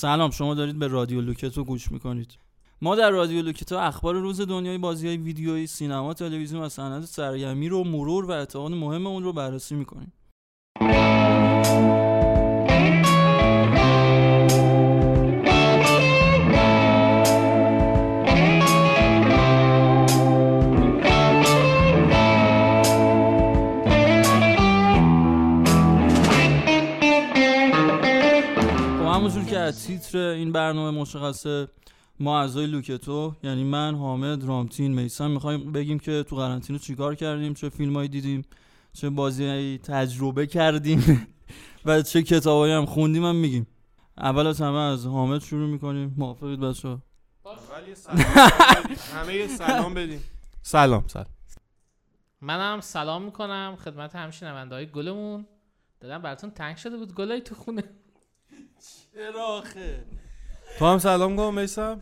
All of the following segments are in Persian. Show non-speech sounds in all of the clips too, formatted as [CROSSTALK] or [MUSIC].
سلام شما دارید به رادیو لوکتو گوش می‌کنید. ما در رادیو لوکتو اخبار روز دنیای بازی های ویدیویی سینما تلویزیون و صنعت سرگرمی رو مرور و اتفاقات مهم اون رو بررسی می‌کنیم. تیتر این برنامه مشخصه ما اعضای لوکتو یعنی من حامد رامتین میسم می‌خوایم بگیم که تو قرنطینه چیکار کردیم چه فیلمایی دیدیم چه بازی تجربه کردیم [LAUGHS] و چه کتابایی هم خوندیم هم میگیم. اول از همه از حامد شروع می‌کنیم. موافقید بچه همه یه سلام بدیم. سلام سلام. منم سلام می‌کنم خدمت هم شنونده های گلمون. دادم براتون تنگ شده بود گلای تو خونه. چراخه تو هم سلام کن میسم.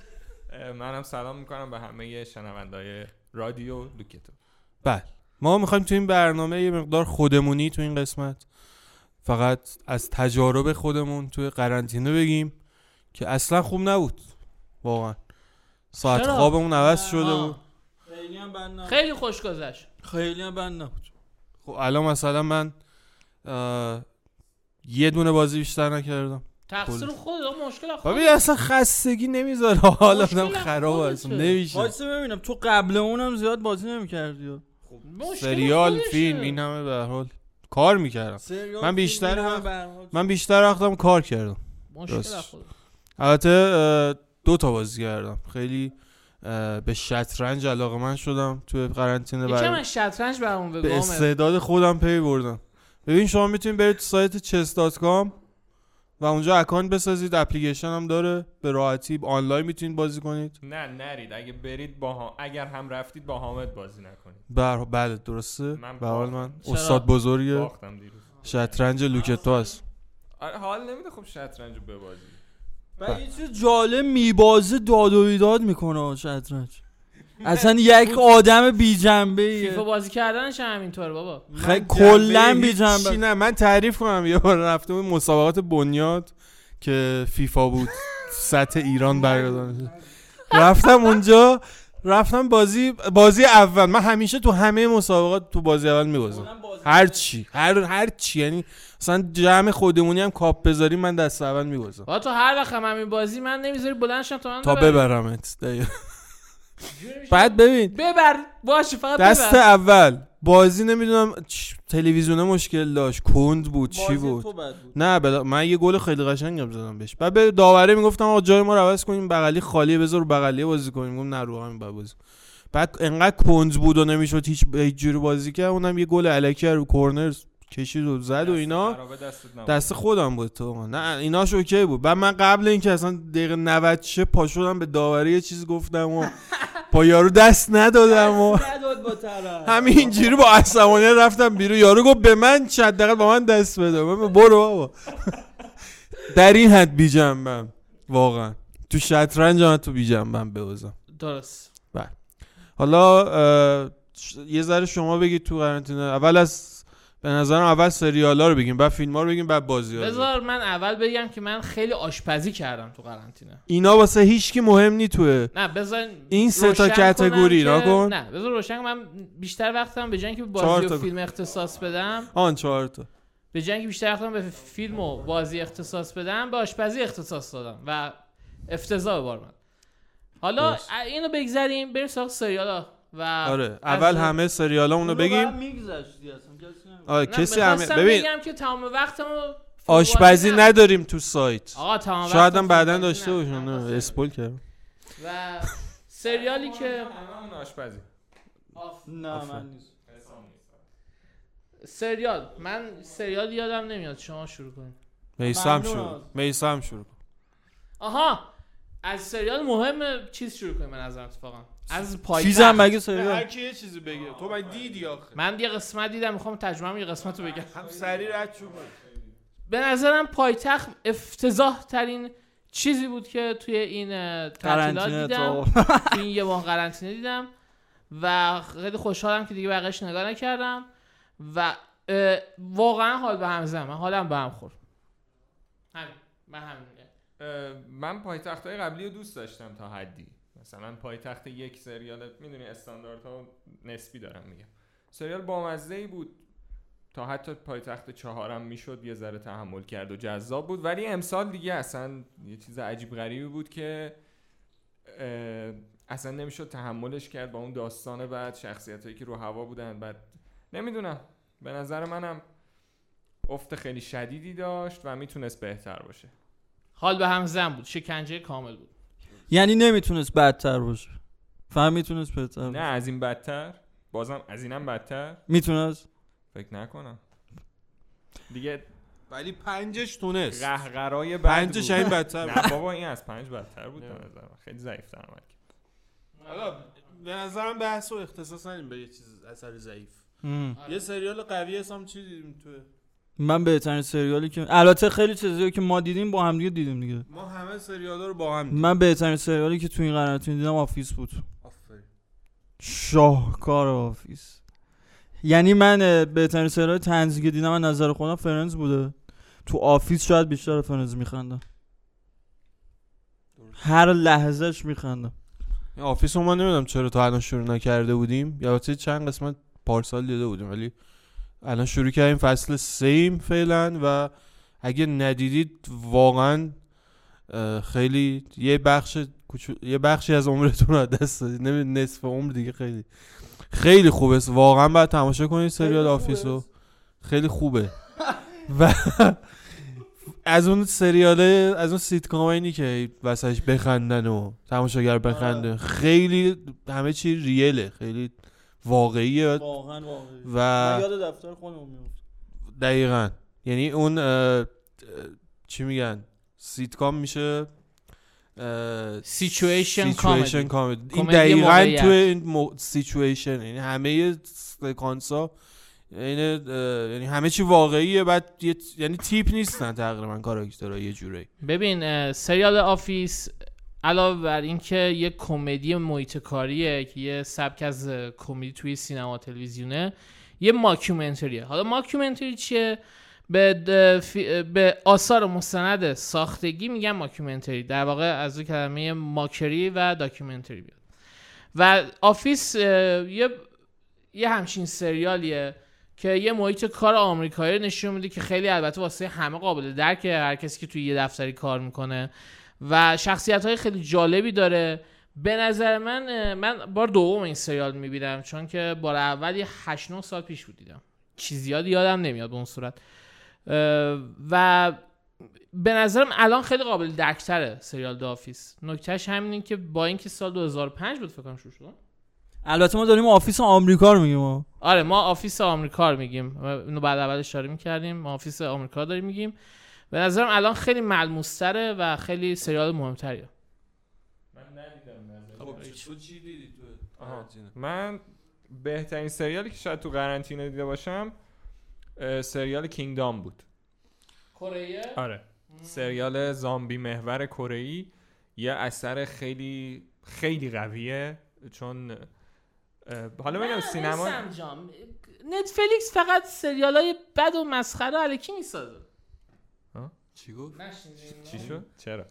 منم سلام می‌کنم به همه شنوندای رادیو لوکتو بله. ما می‌خوایم تو این برنامه یه مقدار خودمونی تو این قسمت فقط از تجارب خودمون توی قرنطینه بگیم که اصلا خوب نبود. واقعا. ساعت چرا؟ خوابمون عوض شده. بود. خیلی هم بد نبود. خیلی خوش گذشت. خیلی هم بد نبود. خب الان مثلا من یه دونه بازی بیشتر نکردم. تقصیر. خود مشکل خود ببین اصلا خستگی نمی‌ذاره. حالا آدم خراب. اصلا نمیشه. وایسا ببینم تو قبل اونم زیاد بازی نمی‌کردی سریال فیلم این همه به هر حال کار می‌کردم. من بیشتر هم- من بیشتر وقتم کار کردم. مشکل البته دو تا بازی کردم. خیلی به شطرنج علاقه من شدم توی قرنطینه یکم برای از شطرنج برامون بگو به. استعداد خودم پی بردم. ببین شما می‌تونید برید تو سایت chess.com و اونجا اکانت بسازید اپلیکیشن هم داره. به راحتی آنلاین می‌تونید بازی کنید. نه نرید. اگه برید با ها... اگر هم رفتید با حامد بازی نکنید. بر بله درسته. من به حال من؟ استاد بزرگ باختم دیروز. شطرنج لوکتو هست آره حال نمیده خب شطرنج رو ببازی. و یه چیز جالب میبازه داد و بیداد می‌کنه شطرنج. اصلا یک آدم بی جنبه فیفا بازی کردنش هم همینطور بابا. خیلی کلا بی جنبه نه من تعریف کنم یه بار رفتم به مسابقات بنیاد که فیفا بود. سطح ایران برگزار شد. رفتم اونجا رفتم بازی بازی اول. من همیشه تو همه مسابقات تو بازی اول میبازم. هر چی هر هر چی. یعنی مثلا جمع خودمونی هم کاپ بذاریم من دست اول میبازم. با تو هر وقت هم همین بازی من نمی‌ذاری بلند شم تا من تا. ببرمت. دقیقا. بعد ببین. ببر باشه فقط دست ببر اول. بازی نمی‌دونم تلویزیونه مشکل داشت. کند بود چی بود؟ نه بلا... من یه گل خیلی قشنگم زدم بهش. بعد به داوره می‌گفتم آقا جای ما رو عوض کنیم بغلی خالیه بذار رو بغلیه بازی کنیم. گفتم نه رو همین باید بازی. بعد انقدر کند بود و نمی‌شد هیچ جوری بازی کرد. اونم یه گل الکی رو کورنر کشید و زد و اینا. دست خودم بود تو نه ایناش اوکی بود. بعد من قبل اینکه اصلا دقیقه 90 شه پا شدم به داوره یه چیز گفتم و [LAUGHS] با یارو دست ندادم و همینجوری با عصبانیت رفتم بیرون. یارو گفت به من چه حداقل با من دست بده. برو بابا. [LAUGHS] در این حد بی جنبم واقعا. تو شطرنج هم تو بی جنبم ببازم. درست. حالا اه، ش- یه ذره شما بگید تو قرنطینه. اول از به نظرم اول سریال ها رو بگیم بعد فیلم ها رو بگیم بعد بازی ها. بذار من اول بگم که من خیلی آشپزی کردم تو قرنطینه اینا واسه هیچکی مهم نی توه نه بذار این سه تا کنم را کن. نه بذار روشن. من بیشتر وقتم به جای اینکه بازی و. فیلم اختصاص بدم آن چهار تا به جای اینکه بیشتر وقتم به فیلم و بازی اختصاص بدم به آشپزی اختصاص دادم و افتضاح بار من حالا. ا- اینو بگذریم بریم سراغ سریالا و آره اول همه سریال اونو بگیم آره نه، کسی همه ببین بگم که تمام وقتمو آشپزی. نداریم تو سایت. آقا تمام شاید هم بعدا داشته. باشن واسه- اسپول کردم. و سریالی که آشپزی. نه من نیست. سریال من سریال یادم نمیاد. شما شروع کنید. میسم شروع. میسم شروع. کن. آها از سریال مهم چیز شروع کنیم من نظرم اتفاقا. از پایتخت چیزم مگه سریال کی یه چیزی بگه. تو من دیدی آخه؟ من یه قسمت دیدم می‌خوام تجربه یه قسمت رو بگم. هم سری رد شو به نظرم پایتخت افتضاح ترین چیزی بود که توی این تعطیلات دیدم تو. [LAUGHS] توی این یه ماه قرنطینه دیدم. و خیلی خوشحالم که دیگه بقیش نگاه نکردم. و واقعا حال به هم زدم من حالم به هم خورد. همین. من همین. من پایتخت های قبلی رو دوست داشتم تا حدی. مثلا پایتخت یک سریال می‌دونی استانداردها نسبی دارم میگم سریال بامزه ای بود. تا حتی پایتخت چهارم می‌شد یه ذره تحمل کرد و جذاب بود. ولی امسال دیگه اصلا یه چیز عجیب غریبی بود که اصلا نمی‌شد تحملش کرد با اون داستان بعد شخصیت هایی که رو هوا بودن. بعد نمی‌دونم. به نظر منم افت خیلی شدیدی داشت و می‌تونست بهتر باشه. حال به هم زن بود. شکنجه کامل بود. یعنی نمی‌تونست بدتر باشه. فهم می‌تونست بهتر نه باشه. از این بدتر؟ بازم از اینم بدتر؟ می‌تونست؟ فکر نکنم. دیگه ولی پنجش تونست. قهقرای بد پنجش بود. این بدتر بود. نه بابا این از پنج بدتر بود به نظر من خیلی ضعیف عمل کرد حالا به نظرم بحث و اختصاص ندیم به یه چیز اثر ضعیف. یه سریال قوی هستم چی دیدیم تو؟ من بهترین سریالی که البته خیلی چیزایی که ما دیدیم با هم دیگه دیدیم دیگه. ما همه سریالا رو با هم دیدیم. من بهترین سریالی که تو این قرنطینه دیدم آفیس بود. آفرین. شاهکار آفیس یعنی من بهترین سریال طنزی که دیدم از نظر خودم فرنز بوده. تو آفیس شاید بیشتر فرنز میخندم. هر لحظه‌ش میخندم. این آفیس رو ما نمی‌دونم چرا تا الان شروع نکرده بودیم. یا چند قسمت پارسال دیده بودیم ولی الان شروع کردیم فصل سیم فعلا و اگه ندیدید واقعا خیلی یه بخش کوچو- یه بخشی از عمرتون رو از دست دادید نمی نصف عمر دیگه خیلی خیلی خوبه. است. واقعا باید تماشا کنید سریال آفیس رو خیلی خوبه. و از اون سریال از اون sitcomایی نی که وسطش بخندن و تماشاگر بخنده. خیلی همه چی real ه خیلی واقعیه. واقعا واقعی و یاد دفتر خودم میفتم دقیقا. یعنی اون چی میگن؟ سیتکام میشه situation. comedy این دقیقا موقعیت. تو این سیچویشن یعنی همه سکانس ها یعنی یعنی همه چی واقعیه بعد یعنی تیپ نیستن تقریبا کاراکترها یه جوری ببین سریال آفیس علاوه بر اینکه یه کمدی محیط کاریه که یه سبک از کمدی توی سینما تلویزیونه یه mockumentary ه حالا mockumentary چیه به, به آثار مستند ساختگی میگن mockumentary. در واقع از کلمه mockery و documentary میاد. و آفیس یه یه همچین سریالیه که یه محیط کار آمریکایی نشون میده که خیلی البته واسه همه قابل درکه. هر کسی که توی یه دفتری کار می‌کنه. و شخصیت های خیلی جالبی داره. به نظر من من بار دوم این سریال می‌بینم چون که بار اول یه 8 9 سال پیش بود دیدم. چیز زیادی یادم نمیاد به اون صورت. و به نظرم الان خیلی قابل درکتره سریال The Office نکته‌ش همینه که با اینکه سال 2005 بود فکر کنم شروع شد. البته ما داریم Office آمریکا رو میگیم. آره ما Office آمریکا رو میگیم. اینو بعد اول اشاره می‌کردیم. ما Office آمریکا داریم میگیم. به نظرم الان خیلی ملموستره و خیلی سریال مهمتریه. آها. من بهترین سریالی که شاید تو قرنطینه دیده باشم سریال Kingdom بود. کره آره. سریال زامبی محور کره ای یه اثر خیلی خیلی قویه چون حالا ببینم سینما Netflix فقط سریال های بد و مسخره الکی می‌سازه. چی گفت؟ چی شد؟ چرا؟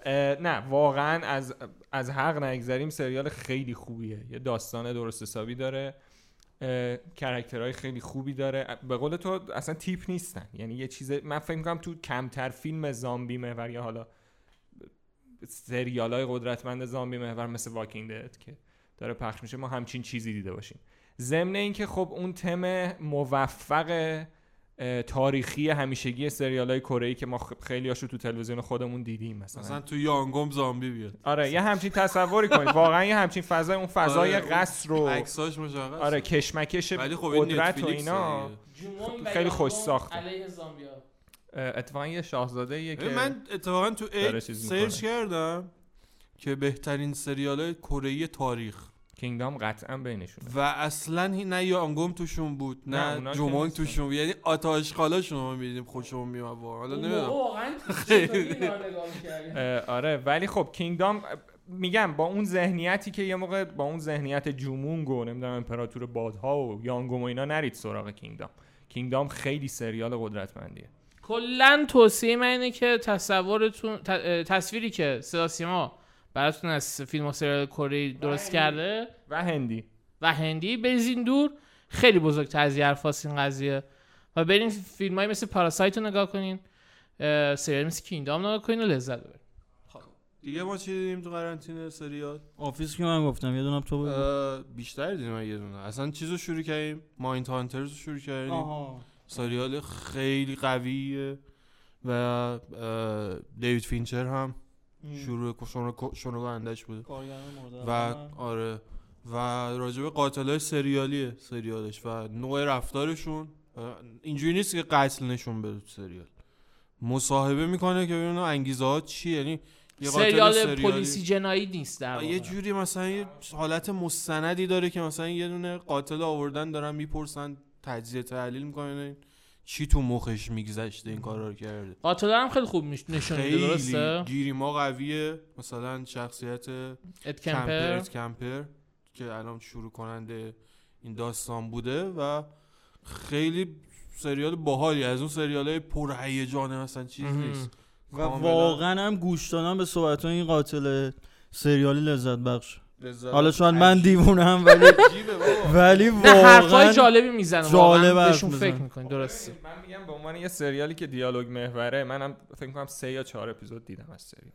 اه، نه واقعا از از حق نگذریم سریال خیلی خوبیه. یه داستان درست حسابی داره. character های خیلی خوبی داره. به قول تو اصلا تیپ نیستن. یعنی یه چیز من فکر می‌کنم تو کمتر فیلم زامبی محور یا حالا سریال های قدرتمند زامبی محور مثل واکینگ دد که داره پخش میشه ما همچین چیزی دیده باشیم. ضمن اینکه خب اون تم موفق تاریخی همیشگی سریال های کره که ما خیلی هاشو تو تلویزیون خودمون دیدیم مثلا, مثلا تو یانگوم زامبی بیاد. آره یه همچین تصوری کنید واقعا یه همچین فضای اون فضای آره، قصر و عکساش مشخص آره کشمکش ولی خب قدرت و اینا. خیلی خوش ساخته. علیه زامبیا. اتفاقا یه شاهزاده یه که من اتفاقا تو ای سرچ. کردم که بهترین سریال های کره تاریخ. کینگدام قطعا بینشونه. و اصلا هی- نه یانگوم توشون بود نه، نه, جومانگ. توشون بود. یعنی آتاش خالاشون رو می‌دیدیم خوشمون میاد واقعا. حالا نمی‌دونم. واقعا آره ولی خب کینگدام میگم با اون ذهنیتی که یه موقع با اون ذهنیت جومونگ و نمی‌دونم امپراتور بادها و یانگوم و اینا نرید سراغ کینگدام Kingdom خیلی سریال قدرتمندیه. کلا توصیه من اینه که تصورتون تصویری که صدا سیما براتون از فیلم و سریال کره درست کرده؟ و هندی. و هندی. بریزین دور. خیلی بزرگتر از این حرفاست این قضیه. و برین فیلم های مثل Parasite رو نگاه کنین. سریال مثل Kingdom نگاه کنین و لذت ببرین. دیگه ما چی دیدیم تو قرنطینه سریال؟ Office که من گفتم یه دونم تو بیشتر دیدیم یه دونه. اصلا چیزو شروع کردیم. Mindhunters رو شروع کردیم. آها. سریال خیلی قویه. و دیوید فینچر هم شروع شروع شروع بوده. و علاقه. آره. و راجب قاتل های سریالیه سریالش. و نوع رفتارشون اینجوری نیست که قتل نشون بده تو سریال. مصاحبه می‌کنه که ببینه انگیزه ها چیه. یعنی یه سریال پلیسی جنایی نیست در یه جوری مثلا یه حالت مستندی داره که مثلا یه دونه قاتل آوردن دارن می‌پرسن تجزیه تحلیل می‌کنن. چی تو مخش میگذشته این کارا رو کرده؟ قاتلا هم خیلی خوب نشون میده خیلی درسته؟ گیریما قویه. مثلا شخصیت اد کمپر. کمپر کمپر که الان شروع کننده این داستان بوده و خیلی سریال باحالی. از اون سریال های پرهیجانه مثلا چیز مهم. نیست. و واقعا هم گوش دادن به صحبت این قاتل سریالی لذت بخش. حالا شاید من دیوونم ولی. [LAUGHS] ولی نه حرفای واقعا جالبی می‌زنه جالب واقعا بهشون. فکر می‌کنی درسته. من میگم به عنوان یه سریالی که دیالوگ محوره منم فکر کنم سه یا چهار اپیزود دیدم از سریال.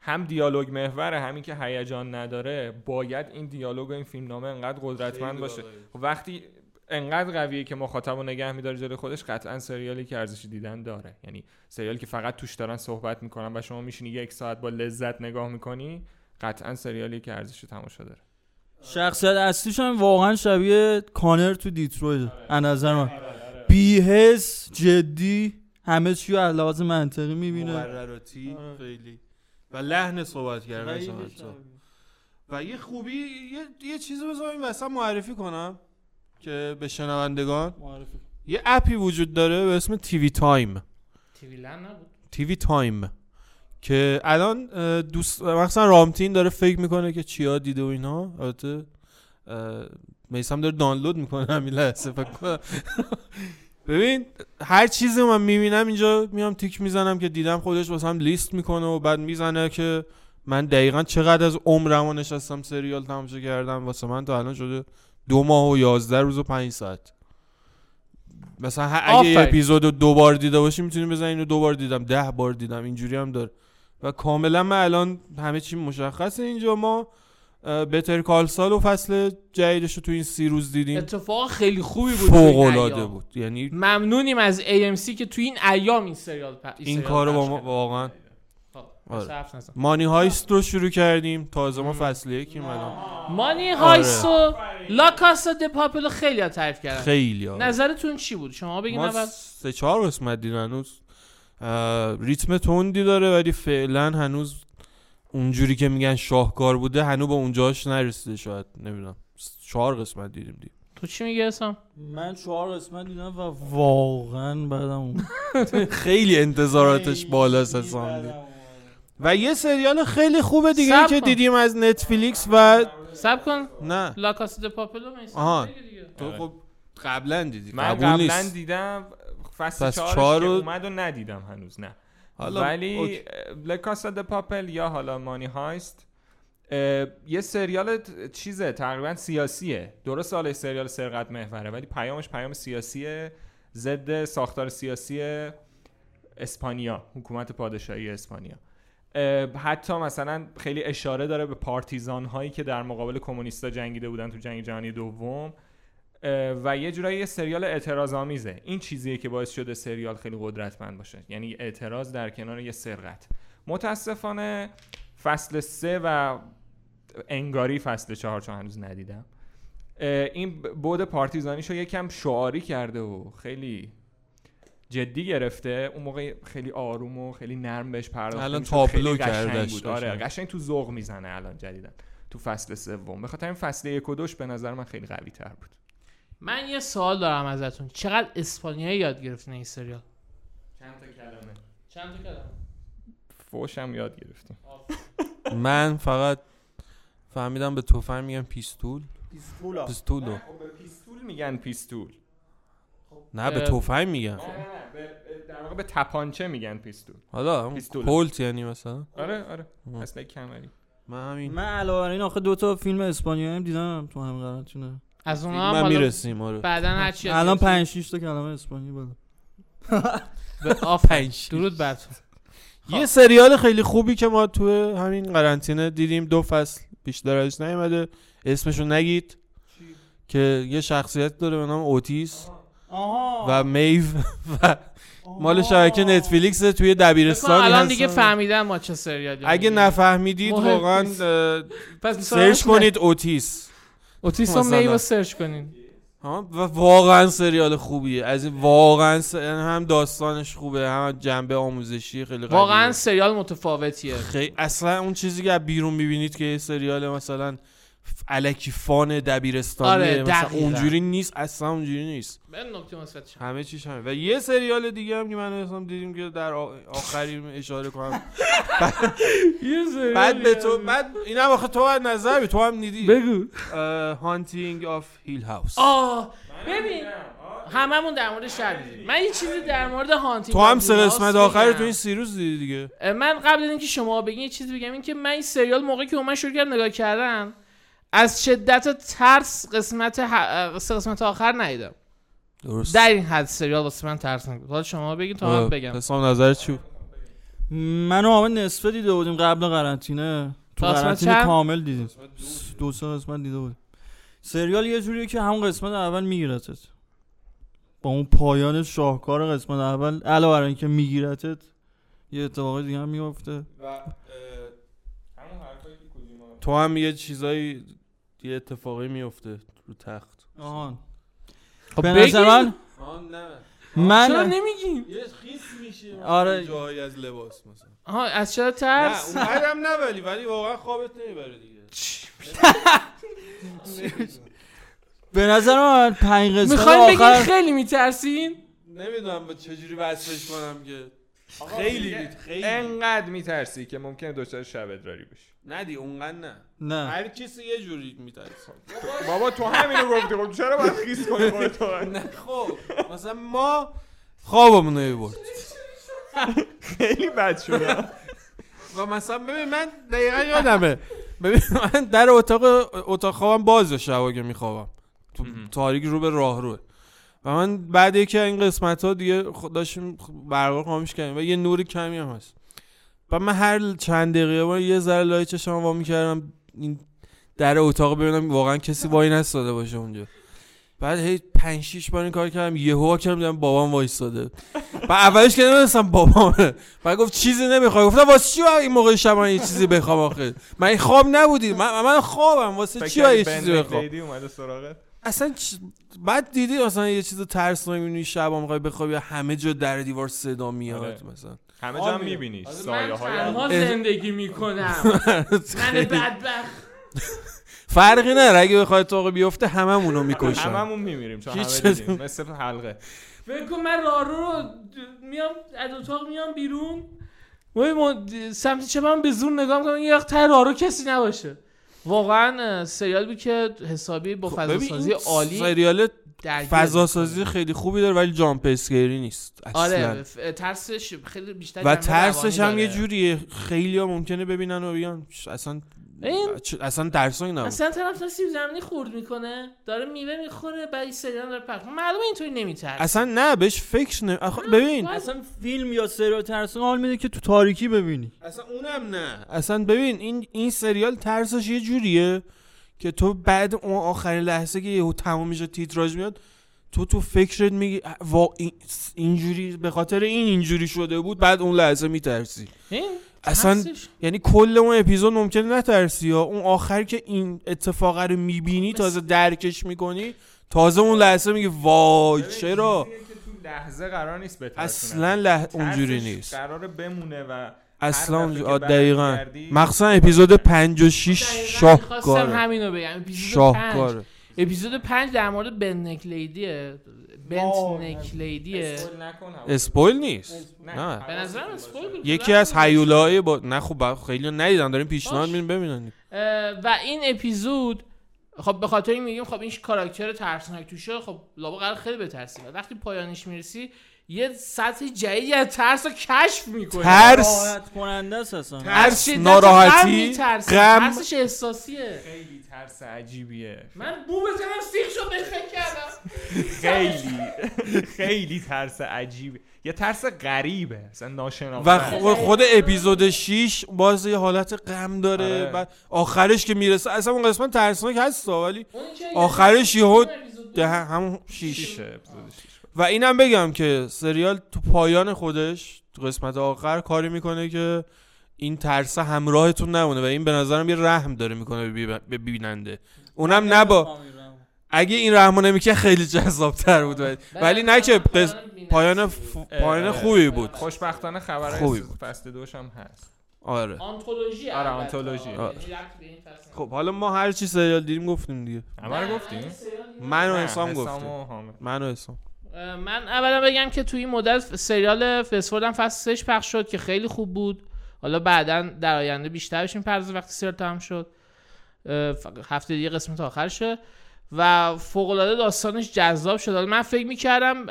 هم دیالوگ محوره همین که هیجان نداره باید این دیالوگ و این فیلمنامه انقدر قدرتمند باشه. وقتی انقدر قویه که مخاطب رو نگه میداره جلوی خودش قطعا سریالی که ارزش دیدن داره. یعنی سریالی که فقط توش دارن صحبت می‌کنن و شما میشینی یک ساعت با لذت نگاه می‌کنی قطعا سریالی که ارزش تماشا داره. شخصیت اصلیش هم واقعا شبیه Connor تو Detroit از نظر من. بی‌حس جدی همه چی رو از لحاظ منطقی می‌بینه. مقرراتی آره. خیلی. و لحن صحبت کردن. و یه خوبی یه, یه چیزی بذار این وسط معرفی کنم که به شنوندگان. معرفی. یه app ی وجود داره به اسم TV Time. TV Land نبود. تیوی تایم. که الان دوست مثلا رامتین داره فکر می‌کنه که چیا دیده و اینا. البته میسم داره دانلود می‌کنه همین لحظه فکر کنم. [LAUGHS] ببین هر چیزی من می‌بینم اینجا میام تیک می‌زنم که دیدم خودش واسه هم لیست می‌کنه و بعد می‌زنه که من دقیقا چقدر از عمرم نشستم سریال تماشا کردم. واسه من تا الان شده دو ماه و یازده روز و پنج ساعت. مثلا اگه یه. اپیزود رو دو بار دیده باشی می‌تونی بزنی اینو دو بار دیدم ده بار دیدم اینجوری هم داره. و کاملا من الان همه چی مشخصه اینجا. ما بتر کال سال و فصل جدیدش رو تو این سی روز دیدیم. اتفاق خیلی خوبی بود فوق این العاده. بود. یعنی ممنونیم از AMC که تو این ایام این سریال پ... این سریال کارو با ما. واقعا. خب، آره. مانی هایست رو شروع کردیم. تازه ما فصل یکیم الان. مانی هایس و لا کاسا د پاپلو خیلی ها تعریف کردن. خیلی آره. نظرتون چی بود؟ شما بگین ما اول. سه چهار قسمت دیدیم هنوز ریتم تندی داره ولی فعلا هنوز اونجوری که میگن شاهکار بوده هنوز به اونجاش نرسیده شاید نمی‌دونم چهار قسمت دیدیم دید تو چی میگی اسم من چهار قسمت دیدم و واقعا بعدم. [LAUGHS] خیلی انتظاراتش بالاست. اومد. و یه سریال خیلی خوبه دیگه که کن. دیدیم از نتفلیکس و صبر کن نه La Casa de Papel و آها. دیگه. تو خب قبلا دیدی من قبلا دیدم فصل چهار رو- اومد و ندیدم هنوز نه. حالا ولی okay. La Casa de Papel یا حالا Money Heist یه سریال چیزه تقریبا سیاسیه. درست حالا سریال سرقت محوره ولی پیامش پیام سیاسیه ضد ساختار سیاسی اسپانیا حکومت پادشاهی اسپانیا. حتی مثلا خیلی اشاره داره به پارتیزان هایی که در مقابل کمونیستا جنگیده بودن تو جنگ جهانی دوم. و یه جورایی یه سریال اعتراض آمیزه این چیزیه که باعث شده سریال خیلی قدرتمند باشه. یعنی اعتراض در کنار یه سرقت. متاسفانه فصل سه و انگاری فصل چهار چون هنوز ندیدم این بود پارتیزانیشو یکم شعاری کرده و خیلی جدی گرفته. اون موقع خیلی آروم و خیلی نرم بهش پرداخته الان. تابلو کردش بود. آره قشنگ. تو ذوق می‌زنه الان جدیدا تو فصل سوم. به خاطر این فصل یک و دوش به نظر من خیلی قوی تر بود. من یه سوال دارم ازتون. چقدر اسپانیایی یاد گرفتین این سریال؟ چند تا کلمه؟ چند تا کلمه؟ فوشم یاد گرفتیم. من فقط فهمیدم به تفنگ میگن pistol. pistola. pistolo. خب به پیستول میگن پیستول. نه به. تفنگ میگن. نه نه نه به- در واقع به تپانچه میگن پیستول. حالا. کلت یعنی مثلا؟ آره آره. اصلا کمری. من همین. من علاوه بر این آخه دو تا فیلم اسپانیایی هم دیدم تو همین قرنطینه. از اونها هم می‌رسیم آره. بعدا هر چی الان 5 6 تا کلمه اسپانی بود [LAUGHS] به آفرین. پنج. درود بر تو. یه سریال خیلی خوبی که ما تو همین قرنطینه دیدیم دو فصل بیشتر ازش نیومده. اسمشو نگید. که یه شخصیت داره به نام Otis آها. و Maeve [LAUGHS] و مال شبکه Netflix توی دبیرستانی الان. دیگه فهمیدم ما چه سریالی اگه. نفهمیدید واقعا search کنید Otis. Otis و مثلا. Maeve search کنین ها و واقعا سریال خوبیه از این واقعا س... یعنی هم داستانش خوبه هم جنبه آموزشی خیلی قویه. واقعا سریال متفاوتیه خیلی اصلا اون چیزی که از بیرون می‌بینید که سریال مثلا الکی fun دبیرستانی آره، مثلا. اونجوری نیست اصلا اونجوری نیست. به نکته مثبتش هم. همه چیش همه و یه سریال دیگه هم که من اصلا دیدیم که در آ- آخری اشاره کنم. [LAUGHS] بعد به تو بعد اینم آخه تو از نظر تو هم دیدی. بگو. Haunting of Hill House آه ببین هممون در مورد شب دیدیم. من یه چیزی در مورد Haunting تو هم سه قسمت آخر. تو این سه روز دیدی دیگه. من قبل از اینکه شما بگین یه چیزی بگم این که من این سریال موقعی که من شروع کردم نگاه کردن از شدت ترس قسمت ه... سه قسمت آخر ندیدم. درست. در این حد سریال واسه من ترسناک بود حالا شما بگین تا من بگم. حسام نظر چی بود؟ من و حامد نصفه دیده بودیم قبل قرنطینه. تو قرنطینه؟ کامل دیدیم. دو سه قسمت دیده بودیم. سریال یه جوریه که همون قسمت اول میگیرتت. با اون پایان شاهکار قسمت اول علاوه بر اینکه میگیرتت یه اتفاق دیگه هم میفته تو هم یه چیزایی یه اتفاقی میفته رو تخت. آهان. خب به. نظر من چرا من نمیگین یه خیس میشه. آره. جایی از لباس مثلا. آها از چرا نه ترس اونقدرم نه ولی ولی واقعا خوابت نمی‌بره دیگه. [LAUGHS] به نظر من پنج قسمت می‌خواین بگین خیلی میترسین؟ نمی‌دونم با چجوری وصفش کنم که. خیلی خیلی. انقدر میترسی که ممکنه دچار شب ادراری بشی ندی اونقدر نه. نه. هر کسی یه جوری میترسه. بابا تو همینو گفتی. خب چرا باید خیس کنی خودتو [LAUGHS] نه خب. مثلا ما خوابمون رو برد خیلی بد شده و مثلا ببین من دقیقا یادمه. ببین من در اتاق اتاق خوابم بازه شبا که میخوابم. تو تاریک رو به راه روه. و من بعد یکی این قسمت ها دیگه خود داشتیم برقا خاموش کردیم. و یه نور کمی هم هست. و من هر چند دقیقه با یه ذره لای چشم وا می‌کردم این در اتاق ببینم واقعا کسی وای نستاده باشه اونجا. بعد هی پنج شیش بار این کار کردم یهو کردم دیدم بابام وایستاده. و اولش که نمی‌دونستم بابامه. بعد گفت چیزی نمی‌خوای. گفتم واسه چی این موقع شب من یه چیزی بخوام آخه؟ من خواب نبودی. من, من خوابم. واسه چی یه چیزی بخوام اصلا چ... بعد دیدی مثلا یه چیز ترسناک می‌بینی شب می‌خوای بخوابی همه جا در دیوار صدا میاد آره. مثلا. همه جا هم میبینیش من سایه های زندگی می‌کنم. [LAUGHS] من بدبخت. [LAUGHS] فرقی نداره. اگه بخواد اتاق بیفته هممونو می‌کشن. هممون میمیریم چون همه مثل حلقه. فکر کن من رارو رو میام از اتاق میام بیرون. وای ما سمت چپم به زور نگاه می‌کنم یه وقت رارو کسی نباشه. واقعا سریال بود که حسابی با خب فضا سازی عالی سریال فضا. سازی خیلی خوبی داره ولی جامپ اسکری نیست اصلا آره ترسش خیلی بیشتر و ترسش هم یه داره. جوریه خیلی ها ممکنه ببینن و ش- اصلا این اصلا درسایی نبود اصلا طرف داره سیب زمینی خورد می‌کنه داره میوه می‌خوره بعد این سریال داره پخش معلومه اینطوری نمیترسه. اصلا نه بهش فکر نه. آخه ببین. اصلا فیلم یا سریال ترسناک حال میده که تو تاریکی ببینی. اصلا اونم نه. اصلا ببین این این سریال ترسش یه جوریه که تو بعد اون آخرین لحظه که یهو تموم میشه تیتراژ میاد تو تو فکرت میگی وا این- اینجوری به خاطر این اینجوری شده بود بعد اون لحظه میترسی. اصلا یعنی کل اون اپیزود ممکنه نترسی یا اون آخر که این اتفاق رو می‌بینی تازه درکش می‌کنی تازه اون لحظه میگی وای چرا؟ چیزیه که تو لحظه قرار نیست بترسونه اصلا لح... اونجوری نیست. قراره بمونه و اصلا دقیقا. مخصوصا اپیزود 5 و 6 دقیقاً می‌خواستم شاهکاره. همینو بگم. اپیزود پنج. شاهکاره. اپیزود پنج در مورد بن نکلیدیه بنت. نکلیدیه اسپویل نیست نه. به نظرم اسپویل بود. یکی از هیولای با نه خب خیلی ندیدن داریم پیشنهاد. میدیم ببینن و این اپیزود خب به خاطر این میگیم خب این کاراکتر ترسناک توشه خب لابا قرار خیلی بترسیم و وقتی پایانش می‌رسی یه سطح جدیدی از ترس رو کشف می‌کنه ترس. راحت کننده است اصلا. ترس ناراحتی غم ترسش احساسیه. خیلی ترس عجیبیه. من بو بزنم سیخ شد بهش فکر کردم. خیلی. خیلی ترس عجیبه یه ترس غریبه. اصلا ناشناخته. و خود اپیزود 6 باز یه حالت غم داره. آره. بعد آخرش که می‌رسه اصلا اون قسمت ترسناک هست ولی آخرش یه- یهو همون 6 شیشه اپیزود شیش. و اینم بگم که سریال تو پایان خودش تو قسمت آخر کاری می‌کنه که این ترس همراهتون نمونه و این به نظرم یه رحم داره می‌کنه به بی- به بیننده. اونم نبا اگه این رحمو نمی‌کنه خیلی جذابتر بود. ولی- ولی نه که قس... پایان ف... پایان اه، خوبی بود. خوشبختانه خبر خوبی بود. فصل دوش هم هست. آره. آنتولوژی آره،. آنتولوژی. آره. فصل خب حالا ما هر چی سریال دیدیم گفتیم دیگه. همه گفتیم؟ من و حسام گفتیم. من و حسام. من اولا بگم که توی این مدت سریال فسفورد هم فصل 6 پخش شد که خیلی خوب بود. حالا بعدا در آینده بیشتر بشیم پرز وقتی سریال تمام شد هفته دیگه قسمت آخرشه و فوق داستانش جذاب شد. حالا من فکر می‌کردم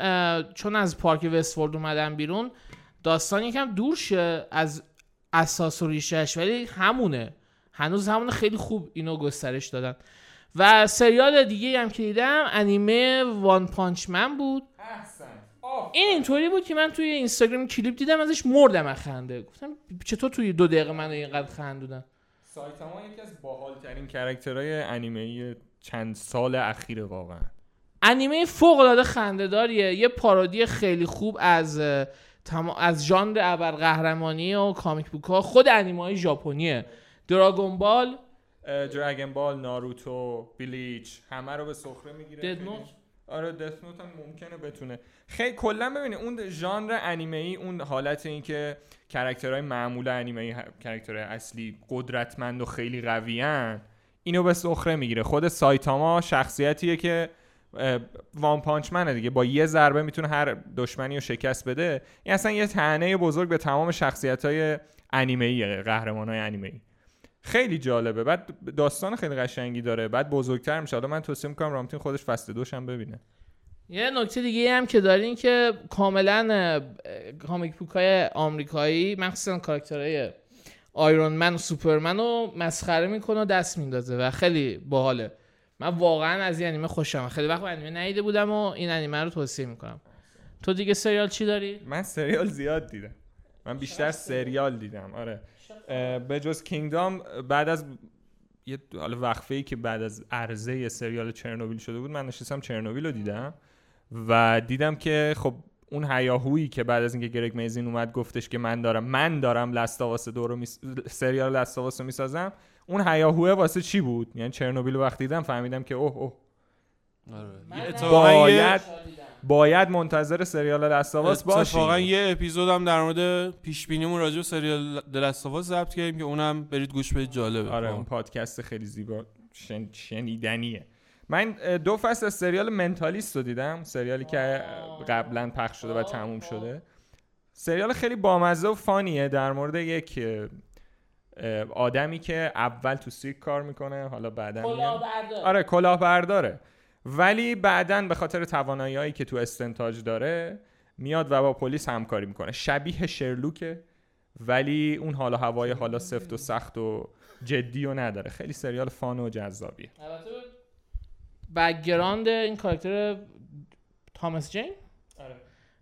چون از پارک وستفورد اومدم بیرون داستان یکم دور شه از اساس و ریشهش ولی همونه. هنوز همونه خیلی خوب اینو گسترش دادن. و سریال دیگه هم که دیدم انیمه One Punch Man بود. این اینطوری بود که من توی اینستاگرام کلیپ دیدم ازش مردم از خنده. گفتم چطور توی دو دقیقه منو اینقدر خندوندن؟ سایتاما یکی از باحالترین character های انیمه چند سال اخیر واقعا. انیمه فوق العاده خنده‌داریه. یه parody خیلی خوب از تما... از ژانر ابرقهرمانی و comic book ها. خود انیمه های ژاپنیه Dragon Ball Dragon Ball ناروتو Bleach همه رو به سخره می‌گیره؟ آره Death Note هم ممکنه بتونه. خیلی کلا ببینید اون ژانر انیمه ای اون حالت این که character های معمول انیمه ای character های اصلی قدرتمند و خیلی قویان اینو به سخره می‌گیره. خود سایتاما شخصیتیه که One Punch Man ه دیگه. با یه ضربه می‌تونه هر دشمنی رو شکست بده. این اصلا یه طعنه بزرگ به تمام شخصیت های انیمه ای قهرمان های انیمه خیلی جالبه. بعد داستان خیلی قشنگی داره. بعد بزرگتر میشه. حالا من توصیه می‌کنم رامتین خودش فصل دوش هم ببینه. یه نکته دیگه هم که دارین که کاملا کامیک بوک های آمریکایی مخصوصا کاراکترهای آیرون من و سوپرمن رو مسخره می‌کنه و دست میندازه و خیلی باحاله. من واقعا از این انیمه خوشم خیلی وقت انیمه ندیده بودم و این انیمه رو توصیه می‌کنم. تو دیگه سریال چی داری؟ من سریال زیاد دیدم. من بیشتر سریال دیدم. آره. به جز کینگدام بعد از یه حالا وقفه ای که بعد از عرضه سریال چرنوبیل شده بود من نشستم چرنوبیل رو دیدم و دیدم که خب اون هیاهویی که بعد از اینکه گرگ میزین اومد گفتش که من دارم من دارم لستاواس دو رو میس... سریال لستاواس رو می‌سازم. اون هیاهوه واسه چی بود؟ یعنی چرنوبیل رو وقتی دیدم فهمیدم که اوه اوه. باید باید منتظر سریال اتفاقا باشیم. یه اپیزود هم در مورد پیش بینیمون راجع به سریال دلستافا ضبط کردیم که اونم برید گوش بدید جالبه. آره اون پادکست خیلی زیبا شن... شنیدنیه. من دو فصل از سریال منتالیست رو دیدم سریالی که قبلا پخش شده و تموم شده. سریال خیلی بامزه و فانیه در مورد یک آدمی که اول تو سیرک کار می‌کنه حالا بعدا میاد. آره کلاهبرداره. ولی بعدا به خاطر توانایی که تو استنتاج داره میاد و با پلیس همکاری می‌کنه. شبیه شرلوکه ولی اون حالا هوای حالا سفت و سخت و جدی و نداره. خیلی سریال fun و جذابیه. البته background این کاراکتر Thomas Jane؟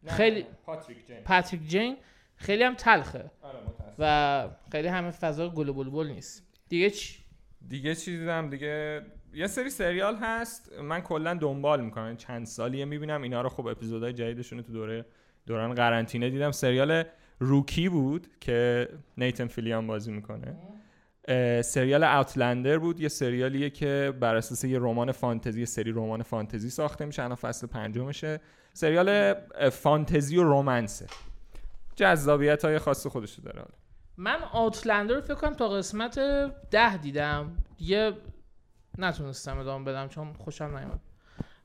خیلی- Patrick Jane. Patrick Jane خیلی هم تلخه. آره. و خیلی همه فضا گل بلبل نیست. دیگه چی؟ دیگه چی دیدم دیگه یه سری سریال هست. من کلا دنبال می‌کنم. چند سالیه می‌بینم. اینا رو خب اپیزودهای جدیدشون تو دوره دوران قرنطینه دیدم. سریال روکی بود که نیتن فیلیان بازی می‌کنه. سریال اوتلندر بود. یه سریالیه که بر اساس یه رمان فانتزی یه سری رمان فانتزی ساخته میشه. الان فصل پنجمشه. سریال فانتزی و رومنسه. جذابیت های خاص خودشو داره. من آوتلندر رو فکر کنم تا قسمت ده دیدم. دیگه نتونستم ادامه بدم چون خوشم نیومد.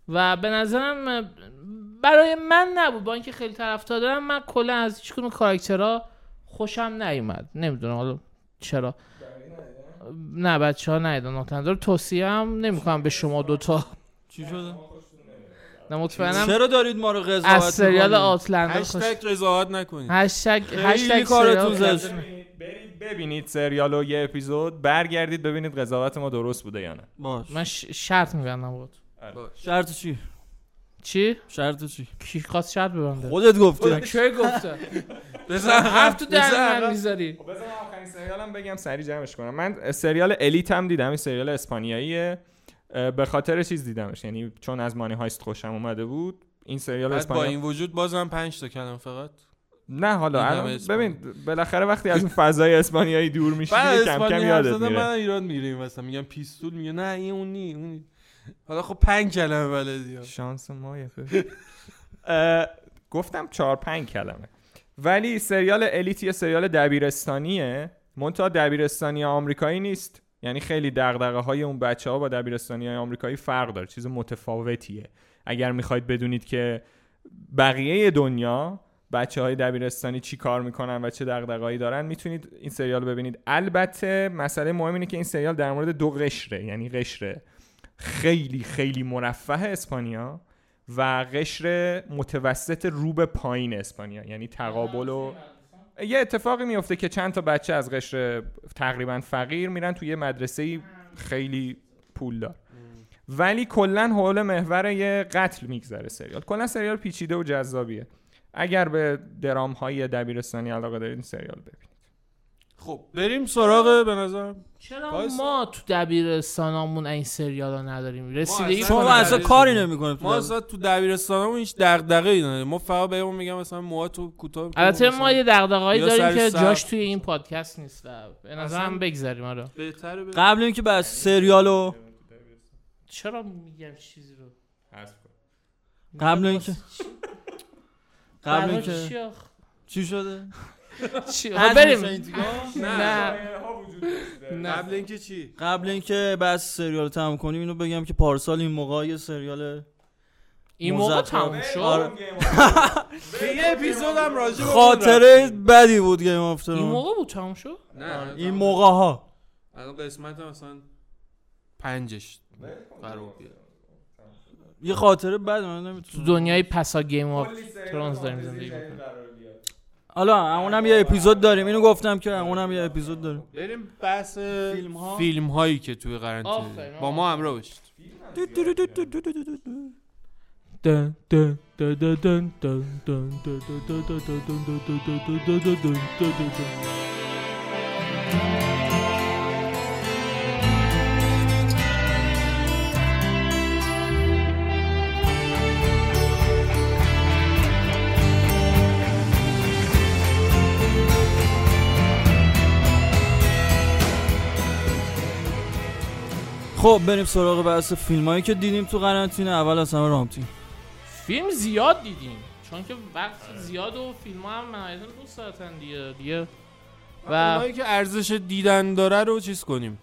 و به نظرم برای من نبود با اینکه خیلی طرفدار دارم من کلا از هیچ کدوم کاراکترها خوشم نیومد. نمی‌دونم حالا چرا. نه بچه ها نیدن رو توصیه هم نمی‌کنم به شما دوتا چی شده؟ نه مطمئنم چرا دارید ما رو قضاوت از سریال؟ آتلندر خوش هشتگ قضاوت نکنید. هشتگ هشتگ کارتون زشت. برید ببینید سریال و یه اپیزود. برگردید ببینید قضاوت ما درست بوده یا نه. باش. من ش- شرط میبندم بود شرط چی؟ چی؟ شرط چی؟ کی خواست شرط ببنده؟ خودت گفتی. کی گفته؟ بزن حرف تو بزن دهن من. می‌ذاری. خب من آخرین سریالم بگم سری جمعش کنم. من سریال الیت هم دیدم این سریال اسپانیاییه. به خاطر چیز دیدمش. یعنی چون از مانی هایست خوشم اومده بود این سریال بعد با اسپانیا این وجود بازم پنج تا کلم فقط. نه حالا. ببین بالاخره وقتی از اون فضای اسپانیایی دور میشی کم کم یادت میره. من ایران میریم مثلا میگم پیستول میگه نه این اون نی اون. حالا خب پنج کلمه بلدی. شانس ما اه، گفتم چهار پنج کلمه. ولی سریال الیت یه سریال دبیرستانیه. منتها دبیرستانی آمریکایی نیست. یعنی خیلی دغدغه های اون بچه ها با دبیرستانی های آمریکایی فرق داره. چیز متفاوتیه. اگر می‌خواید بدونید که بقیه دنیا بچه های دبیرستانی چی کار می‌کنن و چه دغدغه‌ای دارن می‌تونید این سریال رو ببینید. البته مسئله مهم اینه که این سریال در مورد دو قشره یعنی قشر خیلی خیلی مرفه اسپانیا و قشر متوسط رو به پایین اسپانیا یعنی تقابل و یه اتفاقی میفته که چند تا بچه از قشر تقریبا فقیر میرن توی یه مدرسه خیلی پولدار ولی کلا حول محور یه قتل میگذره سریال. کلا سریال پیچیده و جذابیه. اگر به درام های دبیرستانی علاقه دارید این سریال ببینید. خب بریم سراغ به نظرم. چرا. ما تو دبیرستانمون این سریال ها نداریم رسیدگی کنیم. اصلا کاری نمی‌کنه ما اصلا تو دبیرستانمون هیچ دغدغه ای نداریم. ما فقط بهمون میگم مثلا موهاتو کوتاه کن، البته ما یه دغدغه‌ای داریم که سر. جاش توی این پادکست نیست. و به نظرم بگذاریم آره. قبل اینکه بس سریالو چرا میگم چیزی رو؟ قبل اینکه قبل اینکه چی شده؟ [LAUGHS] چی؟ بریم؟ نه. نه. قبل اینکه چی؟ قبل اینکه بس سریال تموم کنیم اینو بگم که پارسال این موقع یه سریال این موقع. تموم شد؟ آره. یه اپیزود هم راجع خاطره بدی بود Game of این موقع بود تموم شد. نه این موقع ها الان قسمت مثلا پنجش قرار بیاد. یه خاطره بد من تو دنیای پسا Game of Thrones داریم زندگی می‌کنیم. حالا همونم یه اپیزود داریم. اینو گفتم که همونم یه اپیزود داریم. بریم بحث فیلم ها فیلم هایی که توی قرنطینه با ما همراه باشید. خب بریم سراغ بحث فیلم هایی که دیدیم تو قرنطینه. اول از همه رامتین. فیلم زیاد دیدیم چون که وقت زیاد و فیلم ها هم نهایتا دو ساعتن دیگه دیگه. و که ارزش دیدن داره رو چیز کنیم؟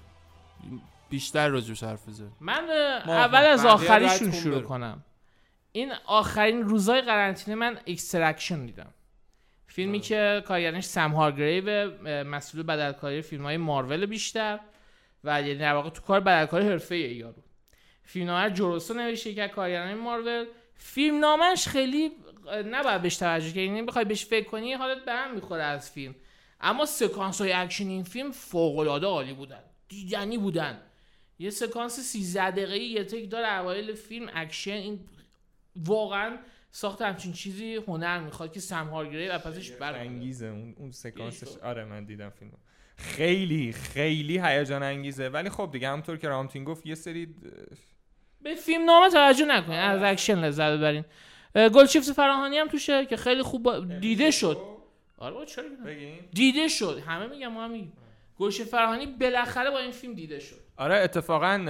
بیشتر راجبش حرف بزنیم. من اول از آخریشون شروع برو. کنم. این آخرین روزای قرنطینه من Extraction دیدم. فیلمی که کارگردانش سم هارگریو مسئول بدلکاری فیلم های مارول بیشتر. و یعنی در واقع تو کار بدلکاری حرفه ای یارو. فیلمنامه جو روسو نوشته که کارگردان مارول. فیلم نامش خیلی نباید بهش توجه کنی یعنی بخوای بهش فکر کنی حالت به هم می‌خوره از فیلم. اما سکانس های اکشن این فیلم فوق العاده عالی بودن. دیدنی بودن. یه سکانس 13 دقیقه‌ای یه تک داره اوایل فیلم اکشن. این واقعا ساخت همچین چیزی هنر می‌خواد که سم هارگریو از پسش بر انگیزه اون اون سکانسش. آره من دیدم فیلم خیلی خیلی هیجان انگیزه ولی خب دیگه همونطور که رامتین گفت یه سری به فیلم نامه توجه نکنین از اکشن لذت ببرین. گلشیفت فراهانی هم توشه که خیلی خوب دیده شد. آره بابا چرا دیده شد. همه میگم ما هم میگیم. گلشیفت فراهانی بالاخره با این فیلم دیده شد. آره اتفاقا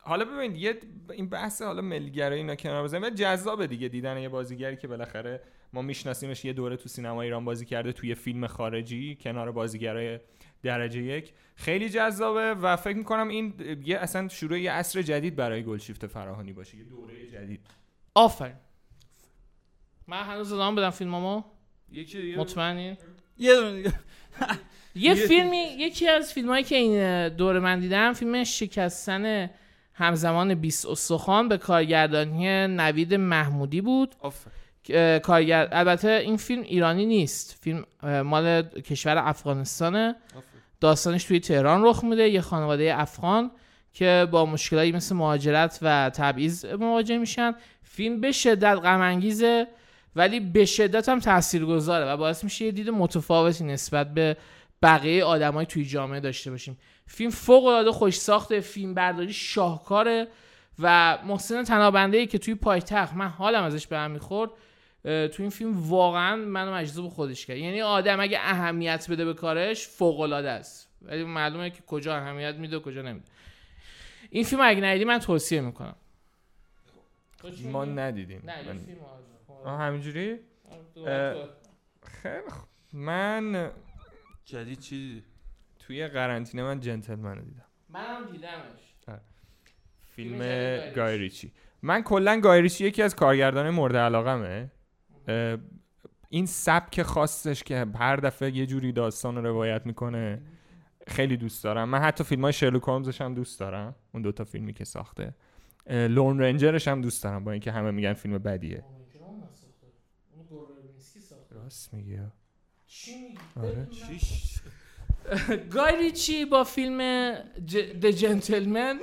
حالا ببینید یه این بحث حالا ملیگرایی اینا کنار بزنیم. ولی جذابه دیگه دیدن یه بازیگری که بالاخره ما میشناسیمش یه دوره تو سینما ایران بازی کرده توی فیلم خارجی کنار بازیگرای درجه یک. خیلی جذابه و فکر می‌کنم این یه اصلا شروع یه عصر جدید برای گلشیفت فراهانی باشه یه دوره جدید. آفرین. من هنوز ادامه بدم فیلمامو؟ یکی دیگه؟ مطمئنی؟ یه دونه دیگه. [LAUGHS] یه فیلمی یکی از فیلمایی که این دوره من دیدم فیلم شکستن همزمان 20 استخوان به کارگردانی نوید محمودی بود. آفر کارگر البته این فیلم ایرانی نیست. فیلم مال کشور افغانستانه. داستانش توی تهران رخ میده. یه خانواده افغان که با مشکلاتی مثل مهاجرت و تبعیض مواجه میشن. فیلم به شدت غم انگیزه ولی به شدت هم تاثیرگذاره و باعث میشه یه دید متفاوتی نسبت به بقیه آدمای توی جامعه داشته باشیم. فیلم فوق العاده خوش ساخته فیلم برداری شاهکاره و محسن تنابنده ای که توی پایتخت من حالم ازش به هم می‌خورد. تو این فیلم واقعا منو مجذوب خودش کرد. یعنی آدم اگه اهمیت بده به کارش فوق العاده است. ولی معلومه که کجا اهمیت میده و کجا نمیده. این فیلم اگه ندیدی من توصیه می‌کنم. ما ندیدیم. نه من- فیلم آه، همینجوری؟ خیلی خوب. من جدید چی دیدی؟ توی قرنطینه من جنتلمن رو دیدم. منم دیدمش. فیلم فیلم جدید گای ریچی. من کلا گای ریچی یکی از کارگردان مورد علاقمه. این سبک خاصش که هر دفعه یه جوری داستان رو روایت می‌کنه خیلی دوست دارم. من حتی فیلم های شرلوک هولمزش هم دوست دارم. اون دوتا فیلمی که ساخته. لون رنجرش هم دوست دارم با اینکه همه میگن فیلم بدیه. راست میگی؟ آره. چیش [LAUGHS] گای ریچی با فیلم The Gentlemen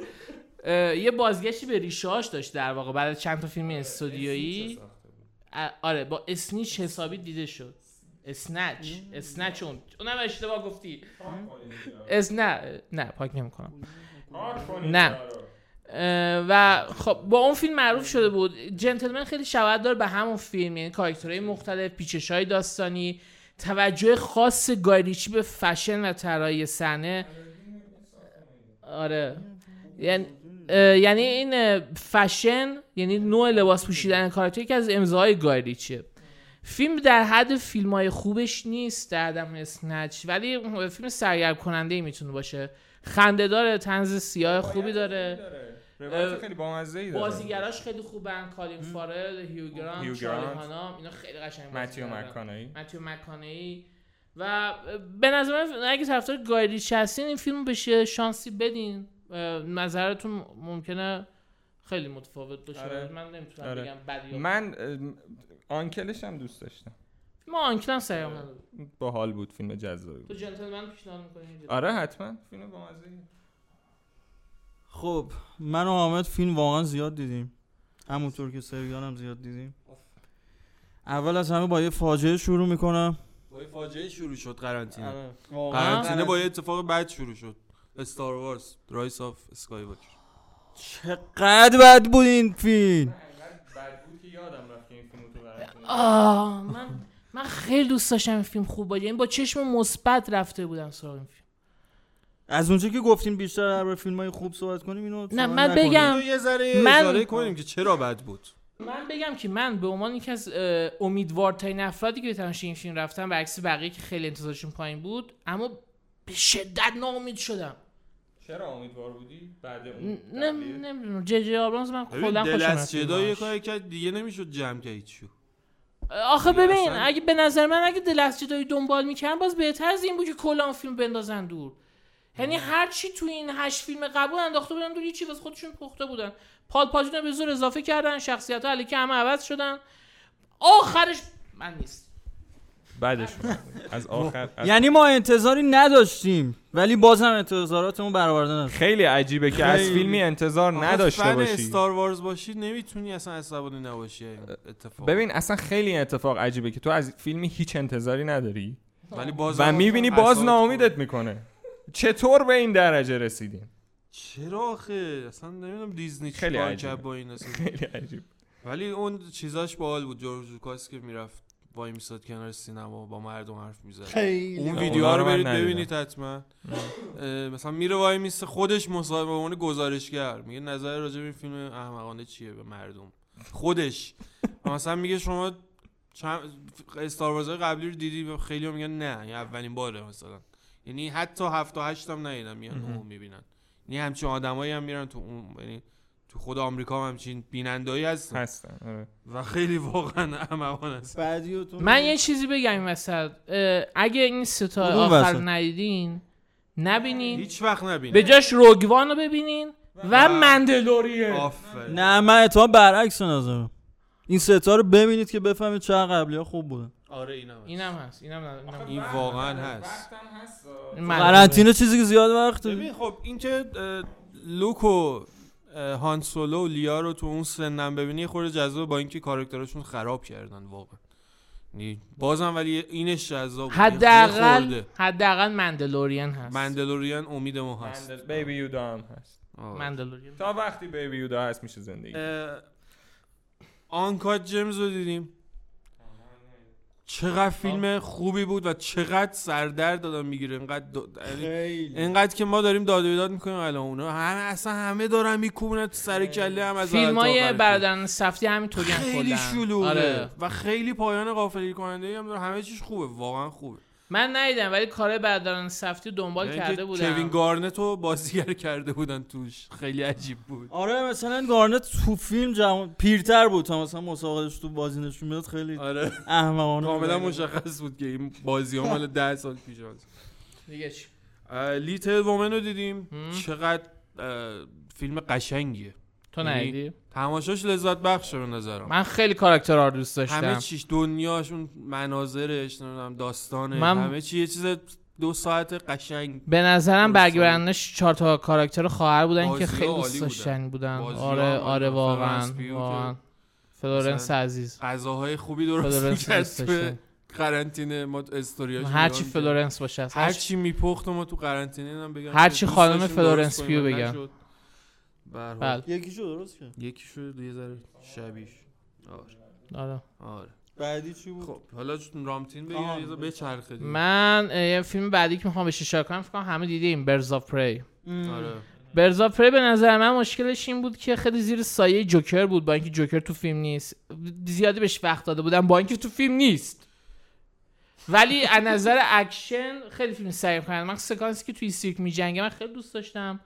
یه بازگشتی به ریشهاش داشت در واقع. بعد چند تا فیلم استودیویی. آره با Snatch حسابی دیده شد. Snatch Snatch اون. اونم اشتباه گفتی. اس نه نه پاک نمی‌کنم. نه. و خب با اون فیلم معروف شده بود. Gentlemen خیلی شباهت داره به همون فیلم. یعنی کاراکترهای مختلف پیچش های داستانی توجه خاص گای ریچی به فشن و طراحی صحنه. آره یعنی اه، یعنی این فشن یعنی نوع لباس پوشیدن کاراکتر یکی از امضاهای گای ریچیه فیلم در حد فیلم های خوبش نیست در حد Snatch ولی فیلم سرگرم کننده ای می‌تونه باشه. خنده داره طنز سیاه خوبی داره. خیلی بامزه بازیگراش خیلی خوبن کالین فارل هیو گرانت هیو گرانت. هانام اینا خیلی قشنگ متیو. مک‌کانایی. متیو مک‌کانهی و به نظر من اگه طرفدار گای ریچی هستین این فیلم بشه شانسی بدین. نظرتون ممکنه خیلی متفاوت باشه. آره. من نمی‌تونم آره. بگم بدی یا من آنکلش هم دوست داشتم. ما آنکلم سریع بود. باحال بود فیلم جذابی تو بود جنتلمن پیشنهاد می‌کنی؟ آره حتما. فیلم بامزه خب من و حامد فیلم واقعا زیاد دیدیم. همونطور که سریال هم زیاد دیدیم. اول از همه با یه فاجعه شروع می‌کنم. با یه فاجعه شروع شد قرنطینه. واقعا قرنطینه با یه اتفاق بد شروع شد. Star Wars Rise of Skywalker چقدر بد بود این فیلم. بعد بود که یادم رفت که این فیلم تو آه من من خیلی دوست داشتم این فیلم خوب باشه. یعنی با چشم مثبت رفته بودم سراغ این فیلم. از اونجا که گفتیم بیشتر درباره فیلم های خوب صحبت کنیم اینو نه، من. بگم- یه ذره من- اجاره کنیم که چرا بد بود. من بگم که من به عنوان یکی از امیدوارترین افرادی که به تماشای این فیلم رفتم برعکس بقیه که خیلی انتظارشون پایین بود اما به شدت ناامید شدم. چرا امیدوار بودی بعد اون نه؟ نمی‌دونم. جی جی آبرامز من کلا دل خوشم از از جدا یه. کاری کرد دیگه نمی‌شد جمع کرد هیچیو آخه ببین اصلا- اگه به نظر من اگه دل از جدایی دنبال می‌کردن باز بهتر از این بود که کلا اون فیلم بندازن دور. یعنی هر چی تو این هشت فیلم قبل انداخته بودن دور یه چی واسه خودشون پخته بودن. پال پاجینو به زور اضافه کردن شخصیت ها علیکی همه عوض شدن. آخرش من نیست. بعدش. از آخر از یعنی ما انتظاری نداشتیم ولی بازم انتظاراتمون برآورده نشد. خیلی عجیبه که از خیلی. فیلمی انتظار نداشته باشی. استار وارز باشی نمی‌تونی اصلا عصبانی نباشی این اتفاق. ببین اصلا خیلی اتفاق عجیبه که تو از فیلمی هیچ انتظاری نداری ولی باز و می‌بینی باز ناامیدت می‌کنه. چطور به این درجه رسیدیم؟ چرا آخه؟ اصلا نمی‌دونم دیزنی خیلی. کرد با این اصلا. خیلی عجیب ولی اون چیزاش باحال بود جورج لوکاس که می‌رفت. وای میستاد کنار سینما با مردم حرف می‌زد. اون ویدیوها رو برید ندیدم. ببینید حتما. مثلا میره وای میسته خودش مصاحبه به عنوان گزارشگر. میگه نظر راجع به این فیلم احمقانه چیه به مردم؟ خودش. مثلا میگه شما چند استار وارز قبلی رو دیدی؟ و خیلی میگن نه این اولین باره مثلا. یعنی حتی هفت و هشت هم ندیدن میان. اون می‌بینن. یعنی همچین آدمایی هم میرن تو اون یعنی تو خود آمریکا هم همچین بینندایی هستن. هستن آره. و خیلی واقعا رو تو من یه چیزی بگم این وسط. اگه این ستا آخر؟ ندیدین نبینین. هیچ وقت نبینه به جاش روگوان رو ببینین و مندلورین آفرین. نه من اتفاقا برعکس نظرم. این ستا رو ببینید که بفهمید چه قبلی ها خوب بودن. آره اینم هست. اینم هست اینم این واقعا هست. قرنطینه چیزی که زیاد وقت ببین خب این که لوک و هان سولو و لیا رو تو اون سنم ببینی خورده جذاب با اینکه کاراکترشون خراب کردن واقعا. یعنی بازم ولی اینش جذاب حداقل. حداقل مندلورین هست. مندلوریان امید ما هست. بیبی یودا هم هست. مندلورین. تا وقتی بیبی یودا هست میشه زندگی آنکات جیمز رو دیدیم. چقدر فیلم خوبی بود و چقدر سردرد دادم می‌گیره. اینقدر دو... یعنی اینقدر که ما داریم داد و بیداد می‌کنیم الان اونا. همه اصلا همه دارن میکوبونن تو سر کله هم از فیلم های. برادران سفتی همینطوری هم خیلی. شلوغه. آره. و خیلی پایان غافلی کننده هم داره. همه چیش خوبه. واقعا خوبه. من ندیدم ولی کار برادران سفدی دنبال یعنی کرده که بودم. کوین گارنت رو بازیگر کرده بودن توش. خیلی عجیب بود. آره مثلا گارنت تو فیلم جوان پیرتر بود. تا مثلا مسابقهش تو بازی نشون می‌داد خیلی آره. احمقانه کاملا. مشخص بود که این بازی ها مال ده سال پیش هست دیگه چی؟ Little Women رو دیدیم. چقدر فیلم قشنگیه. تو یعنی ندیدی تماشاش لذت بخشه به نظرم من خیلی کاراکترها رو دوست داشتم همه چیش دنیاشون مناظرش نمی‌دونم داستانه من- همه چی یه چیز دو ساعت قشنگ به نظرم درسته. برگردنش چهار تا کاراکتر خواهر بودن که خیلی دوست بودن. داشتنی بودن آره آره. واقعا فلورنس واقعا عزیز غذاهای خوبی درست تو داشتم. قرنطینه ما استوریاش هرچی فلورنس باشه. هر هر چی میپخت ما تو قرنطینه هم بگم هر چی خانم فلورنس پیو بگم. نشد. به هر حال. بله. یکیشو درست کرد. یکی شد یه ذره شبیش آره. آره. آره. بعدی چی بود؟ خب حالا رامتین بگیر. یه ذره بچرخه دیگه. من یه فیلم بعدی که می‌خوام بهش اشاره کنم فکر کنم همه دیدیم Birds of Prey آره. Birds of Prey به نظر من مشکلش این بود که خیلی زیر سایه جوکر بود با اینکه جوکر تو فیلم نیست. زیادی بهش وقت داده بودن با اینکه تو فیلم نیست. ولی از نظر اکشن خیلی فیلم سرگرم کننده من سکانسی که توی سیرک میجنگه من خیلی دوست داشتم.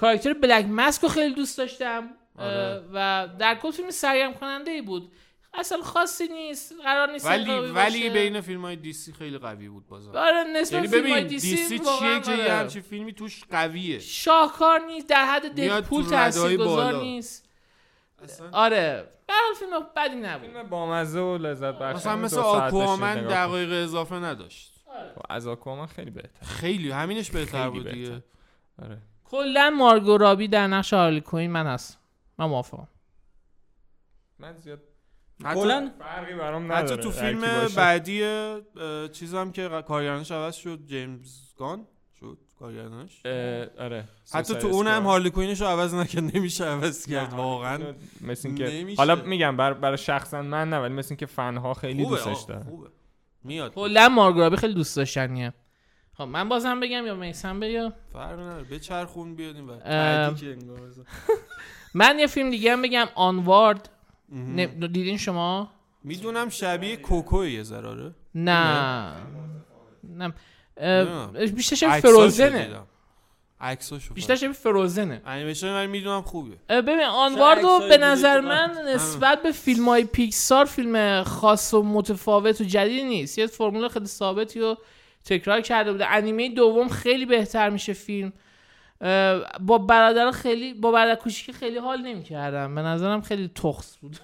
کاراکتر بلک ماسک رو خیلی دوست داشتم آره. و در کل فیلم سرگرم کننده ای بود اصلا خاصی نیست قرار نیست ولی ولی باشه. بین فیلم های دیسی خیلی قوی بود بازم آره نسبت یعنی فیلم های ببین دیسی, دیسی چیه که یه آره. همچین فیلمی توش قویه شاهکار نیست در حد ددپول رده‌های تاثیرگذار. نیست اصلا آره به فیلم بدی نبود فیلم بامزه و لذت بخش مثلا مثل آکوامن دقایق اضافه نداشت کن. از آکوامن خیلی بهتر خیلی همینش بهتر بود دیگه. آره کلا مارگو رابی در نقش هارلی کوین من هست من موافقم. من زیاد حتی, کلا فرقی برام حتی نداره. تو هر فیلم. بعدی چیزم که کارگردانش عوض شد جیمز گان شد کارگردانش. آره. حتی تو اونم. هارلی کوینش رو عوض نکرد نمیشه عوض کرد واقعا. مثل این که نمیشه. حالا میگم بر برای شخصا من نه ولی مثل این که فنها خیلی دوستش دارن. خوبه. میاد. کلا مارگو رابی خیلی دوست داشتنیه. خب من بازم بگم یا میسم بگم فرق نداره بچرخون بیادیم و. [LAUGHS] من یه فیلم دیگه هم بگم آنوارد. دیدین شما؟ می‌دونم شبیه کوکو یه ذراره نه. نه. بیشتر شبیه فروزنه. عکساشو بیشتر شبیه فروزنه. انیمیشن من می‌دونم خوبه. ببین آنواردو عکسای به نظر من نسبت به فیلم های پیکسار فیلم خاص و متفاوت و جدید نیست. یه فرمول خیلی ثابتی رو تکرار کرده بوده. انیمه دوم خیلی بهتر میشه فیلم. با برادر خیلی با برادر کوچیک خیلی حال نمی‌کردم. به نظرم خیلی تخص بود.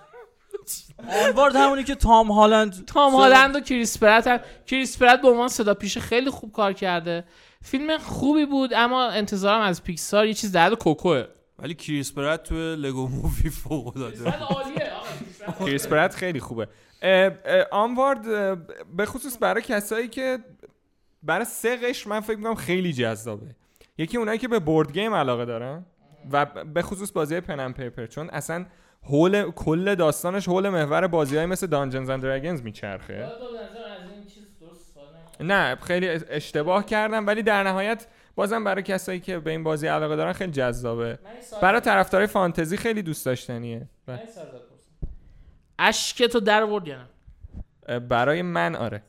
Onward همونی که تام هالند [LAUGHS] تام هالند و کریس پرت هم کریس پرت به عنوان صداپیشه خیلی خوب کار کرده. فیلم خوبی بود اما انتظارم از پیکسار یه چیز در Coco ه. ولی کریس پرت تو Lego Movie فوق العاده [LAUGHS] کریس پرت خیلی خوبه. آنوارد به خصوص برای کسایی که برای سه قش من فکر می‌کنم خیلی جذابه. یکی اونایی که به بورد گیم علاقه دارن و به خصوص بازی پنن پیپر چون اصلا حول کل داستانش حول محور بازی های مثل دانجنز اند دراگونز میچرخه. نه خیلی اشتباه کردم ولی در نهایت بازم برای کسایی که به این بازی علاقه دارن خیلی جذابه. برای طرفدارای فانتزی خیلی دوست داشتنیه. اشک تو در آورد یا نه؟ برای من آره.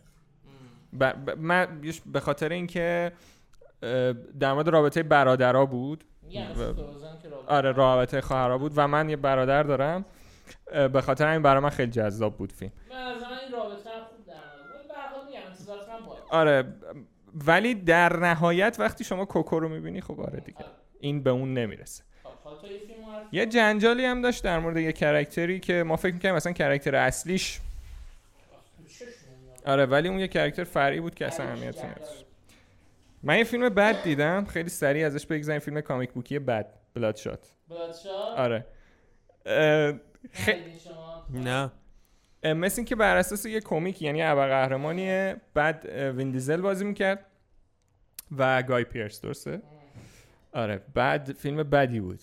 ب- ب- من به خاطر اینکه در مورد رابطه برادرها بود. آره رابطه خواهرها بود و من یه برادر دارم. به خاطر این برای من خیلی جذاب بود فیلم. من از این رابطه خوب. آره ولی در نهایت وقتی شما کوکو رو می‌بینی خب آره دیگه. این به اون نمی‌رسه. یه جنجالی هم داشت در مورد یه کرکتری که ما فکر می‌کنیم مثلا کرکتر اصلیش آره ولی اون یه کرکتر فرعی بود که اصلا اهمیتی نداشت. من یه فیلم بد دیدم خیلی سریع ازش بگذریم فیلم comic book ی بد Bloodshot آره. خ... نه. مثل اینکه بر اساس یه کمیک یعنی ابرقهرمانی بعد اه، وین دیزل بازی می‌کرد و گای پیرس درسته؟ آره بعد فیلم بدی بود.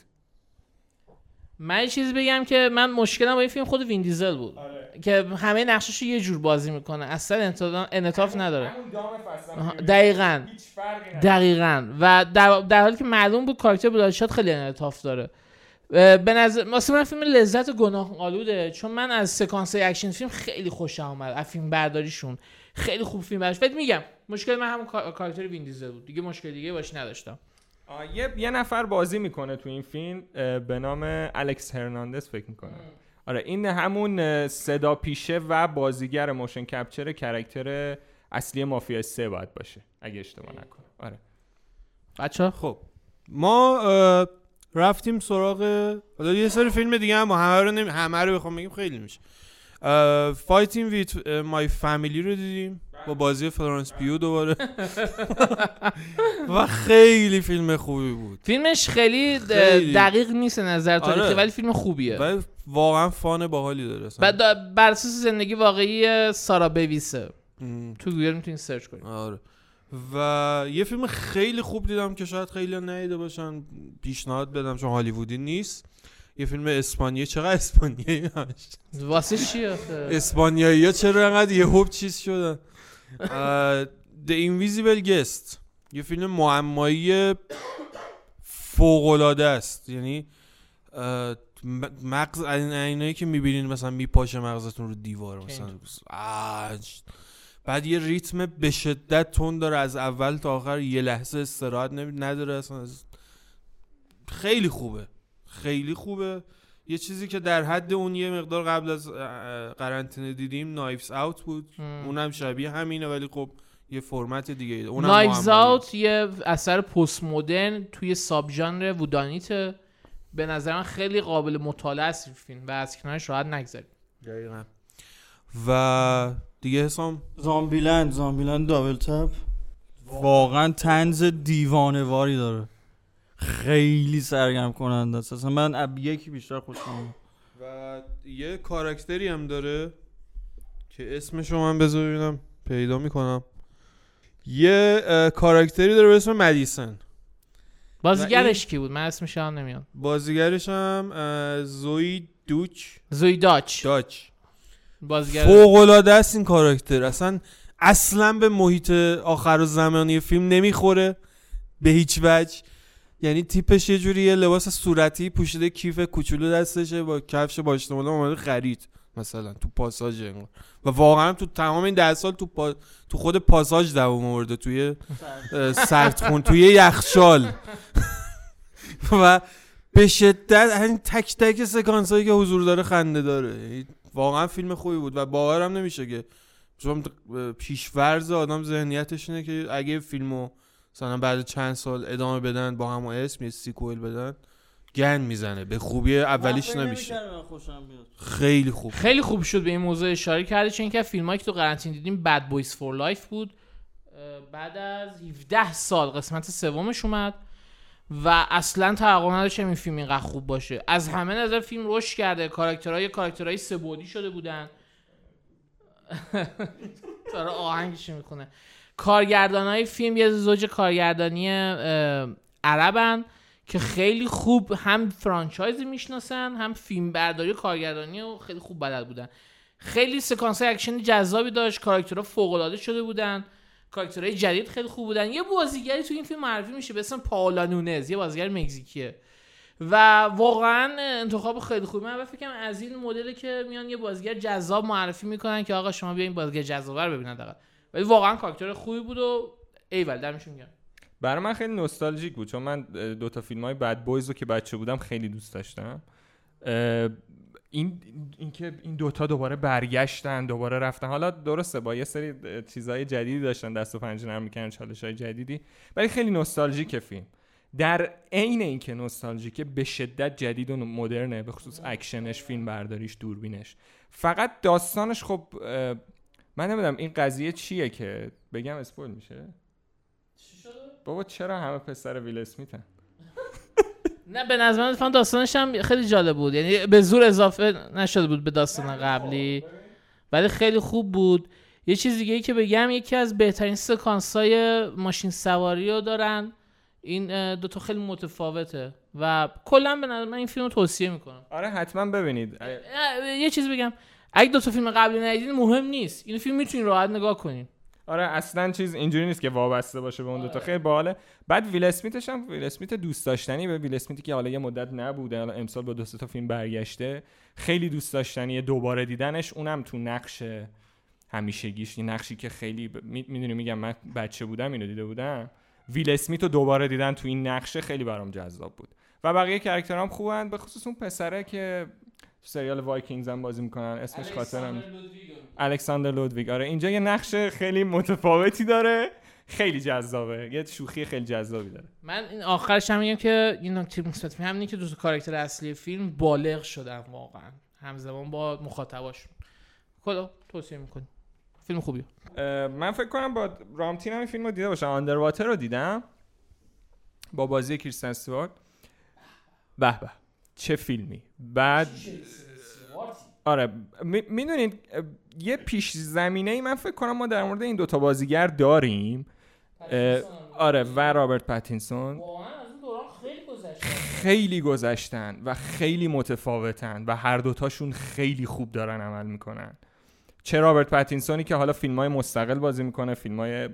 من یه چیزی بگم که من مشکلم با این فیلم خود وین دیزل بود. که همه نقشش یه جور بازی می‌کنه. اصلا انعطاف نداره. دقیقاً. دقیقا. و در, در حالی که معلوم بود کاراکتر Bloodshot خیلی انعطاف داره. به نظر من فیلم لذت گناه آلوده چون من از سکانس اکشن فیلم خیلی خوشم اومد. از فیلم برداریشون. خیلی خوب فیلم برداشت میگم مشکل من همون کا- کاراکتر وین دیزل بود. دیگه مشکل دیگه باش نداشتم. یه یه نفر بازی می‌کنه تو این فیلم به نام الکس هرناندز فکر می‌کنم. آره این همون صدا پیشه و بازیگر motion capture character اصلی مافیا 3 باید باشه اگه اشتباه نکنم. آره. بچه خب. ما رفتیم سراغ حالا یه سری فیلم دیگه هم همه رو نمی... همه رو بخوام بگیم خیلی میشه. Fighting with My Family رو دیدیم با بازی فلورنس پیو دوباره و خیلی فیلم خوبی بود فیلمش خیلی. دقیق نیست نظر تاریخی آره. ولی فیلم خوبیه و واقعا fun باحالی داره. بعد بر اساس زندگی واقعی سارایا بیویسه ام. تو گوگل می‌تونین سرچ کنید آره و یه فیلم خیلی خوب دیدم که شاید خیلی ندیده باشن پیشنهاد بدم چون هالیوودی نیست یه فیلم اسپانیایی چقدر اسپانیایی هست؟ واسه چی آخه؟ اسپانیایی ها چرا انقدر یه هوب چیز شدن؟ The Invisible Guest یه فیلم معمایی فوقلاده است. یعنی مغز این- اینایی که می‌بینین مثلا میپاشه مغزتون رو دیوار مثلا آج. بعد یه ریتم به شدت تون داره از اول تا آخر یه لحظه استراحت نداره اصلا خیلی خوبه. خیلی خوبه. یه چیزی که در حد اون یه مقدار قبل از قرنطینه دیدیم نایفز اوت بود. ام. اونم شبیه همینه ولی خب یه فرمت دیگه. اونم نایفز. آوت یه اثر پست مدرن توی ساب ژانر وودانیته. به نظر من خیلی قابل مطالعه است این فیلم و از کنارش راحت نگذاریم دقیقاً. و دیگه حسام؟ زامبیلند زامبیلند دابل تپ. واقعا تنز دیوانه واری داره. خیلی سرگرم کننده است. اصلا من اب یکی بیشتر خوشم. و یه کاراکتری هم داره که اسمشو من بذار ببینم پیدا می‌کنم. یه کاراکتری داره به اسم مدیسن. بازیگرش کی بود؟ من اسمش هم نمیاد. بازیگرش هم زوی دوچ. زوی داچ. داچ. بازیگر فوق العاده است این کاراکتر. اصلا اصلا به محیط آخر و زمانی فیلم نمی‌خوره. به هیچ وجه. یعنی تیپش یه جوری یه لباس صورتی پوشیده کیف کوچولو دستشه با کفش با اشتمال اومده خرید مثلا تو پاساژ و واقعا تو تمام این ده سال تو, پا... تو خود پاساژ دوام آورده توی سردخون توی یخچال. [LAUGHS] و به شدت همین تک تک سکانس هایی که حضور داره خنده داره. یعنی واقعا فیلم خوبی بود و باورم نمیشه که چون پیش‌فرض آدم ذهنیتش اینه که اگه فیلمو مثلا بعد چند سال ادامه بدن با همون اسم یه sequel بدن گن می‌زنه. به خوبی اولیش نمیشه. خیلی خوب. خیلی خوب شد به این موضوع اشاره کرده چون که فیلمایی که تو قرنطین دیدیم Bad Boys for Life بود. بعد از 17 سال قسمت سومش اومد و اصلا توقع نداشتم این فیلم اینقدر خوب باشه. از همه نظر فیلم رشد کرده. کاراکترهای کاراکترهای سه‌بعدی شده بودن. [LAUGHS] داره آهنگش می‌کنه کارگردان های فیلم یه زوج کارگردانی عربن که خیلی خوب هم franchise می‌شناسن هم فیلم برداری و کارگردانی و خیلی خوب بلد بودن. خیلی سکانس اکشن جذابی داشت کاراکترها فوق العاده شده بودن کاراکترهای جدید خیلی خوب بودن. یه بازیگری تو این فیلم معرفی میشه به اسم پاولا نونز یه بازیگر مکزیکیه. و واقعا انتخاب خیلی خوبی. من فکر از این مدلی که میان یه بازیگر جذاب معرفی می‌کنن که آقا شما بیاین بازیگر جذاب رو ببینید ولی واقعا کاراکتر خوبی بود و ایول دمشون گرم. برای من خیلی نوستالژیک بود چون من دو تا فیلم های Bad Boys رو که بچه بودم خیلی دوست داشتم. این اینکه این دوتا دوباره برگشتن دوباره رفتن حالا درسته با یه سری چیزهای جدیدی داشتن دست و پنجه نرم می‌کنن چالش های جدیدی ولی خیلی نوستالژیک فیلم. در عین اینکه نوستالژیکه به شدت جدید و مدرنه به خصوص اکشنش فیلم برداریش دوربینش. فقط داستانش خب من نمی‌دونم این قضیه چیه که بگم اسپویل میشه؟ بابا چرا همه پسر ویل اسمیتن؟ نه به نظر من داستانش هم خیلی جالب بود. یعنی به زور اضافه نشده بود به داستان قبلی. ولی خیلی خوب بود. یه چیز دیگه ای که بگم یکی از بهترین سکانس های ماشین سواری رو دارن. این دوتا خیلی متفاوته و کلا به نظر من این فیلم رو توصیه می‌کنم. آره حتما ببینید. یه چیز بگم. اگه دو تا فیلم قبلی ندیدین مهم نیست. این فیلم می‌تونین راحت نگاه کنین. آره اصلا چیز اینجوری نیست که وابسته باشه به اون دوتا خیلی باحاله. بعد ویل اسمیتش هم ویل اسمیت دوست داشتنی به ویل اسمیتی که حالا یه مدت نبوده. حالا امسال با دو تا فیلم برگشته. خیلی دوست داشتنی دوباره دیدنش اونم تو نقش همیشگیش. نقشی که خیلی ب... می... می‌دونی میگم من بچه بودم اینو دیده بودم. ویل اسمیت رو دوباره دیدن تو این نقشه خیلی برام جذاب بود. و بقیه character ام خوبن به خصوص اون پسره که سریال Vikings هم بازی می‌کنن. اسمش خاطرم الکساندر لودویگ آره اینجا یه نقش خیلی متفاوتی داره. خیلی جذابه. یه شوخی خیلی جذابی داره. من این آخرش هم میگم که این نکته مثبت فیلم همینه که دو تا کاراکتر اصلی فیلم بالغ شدن واقعا. همزمان با مخاطباشون کلا توصیه می‌کنیم فیلم خوبیه. من فکر کنم با رامتین هم این فیلم رو دیده باشم. Underwater رو دیدم. با بازی کریستن استوارت. به به. چه فیلمی؟ بعد آره می‌دونید یه پیش زمینه ای من فکر کنم ما در مورد این دوتا بازیگر داریم. آره و رابرت پاتینسون. واقعا از اون دوران خیلی گذشتن و خیلی متفاوتن و هر دوتاشون خیلی خوب دارن عمل می‌کنن. چه رابرت پاتینسونی که حالا فیلم های مستقل بازی می‌کنه فیلم های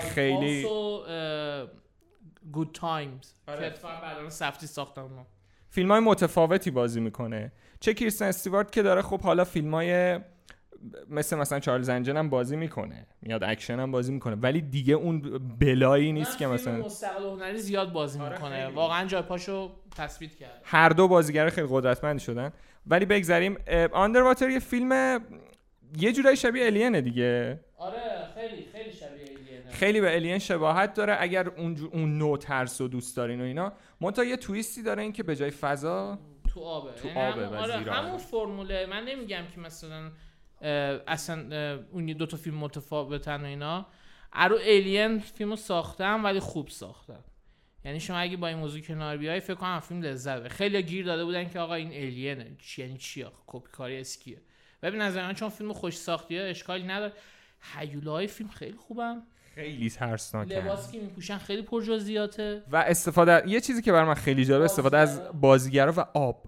خیلی- Good Times آره. که اتفاقا بعدا سفدی اونا فیلم های متفاوتی بازی می‌کنه. چه کریستن استیوارت که داره خب حالا فیلم های مثل مثلا Charlie's Angels هم بازی می‌کنه. میاد اکشن هم بازی می‌کنه. ولی دیگه اون بلایی نیست که مثلا مستقل هنری زیاد بازی آره، می‌کنه. خیلی. واقعا جای پاشو تثبیت کرد. هر دو بازیگر خیلی قدرتمند شدن. ولی بگذریم Underwater یه فیلم یه جورایی شبیه الینه دیگه. آره خیلی خیلی شبیه ایلینه خیلی به الین شباهت داره. اگر اون اون نوع ترس و دوست دارین و اینا منتها یه تویستی داره این که به جای فضا تو آبه. تو یعنی آبه همون- و آره همون. فرموله. من نمیگم که مثلا اصلا اون دو تا فیلم متفاوتن و اینا. ارو الین فیلمو ساختم ولی خوب ساختم. یعنی شما اگه با این موضوع کنار بیای فکر کنم فیلم لذت ببری خیلی گیر داده بودن که آقا این الینه چی یعنی چی آخه؟ کپی کاری اسکیه. ببین نظر من چون فیلم خوش ساختیه اشکالی نداره. هیولای فیلم خیلی خوبن خیلی ترسناکه لباسی که میپوشن خیلی پرجزئیاته و استفاده یه چیزی که برای من خیلی جالب استفاده از بازیگرا و آب.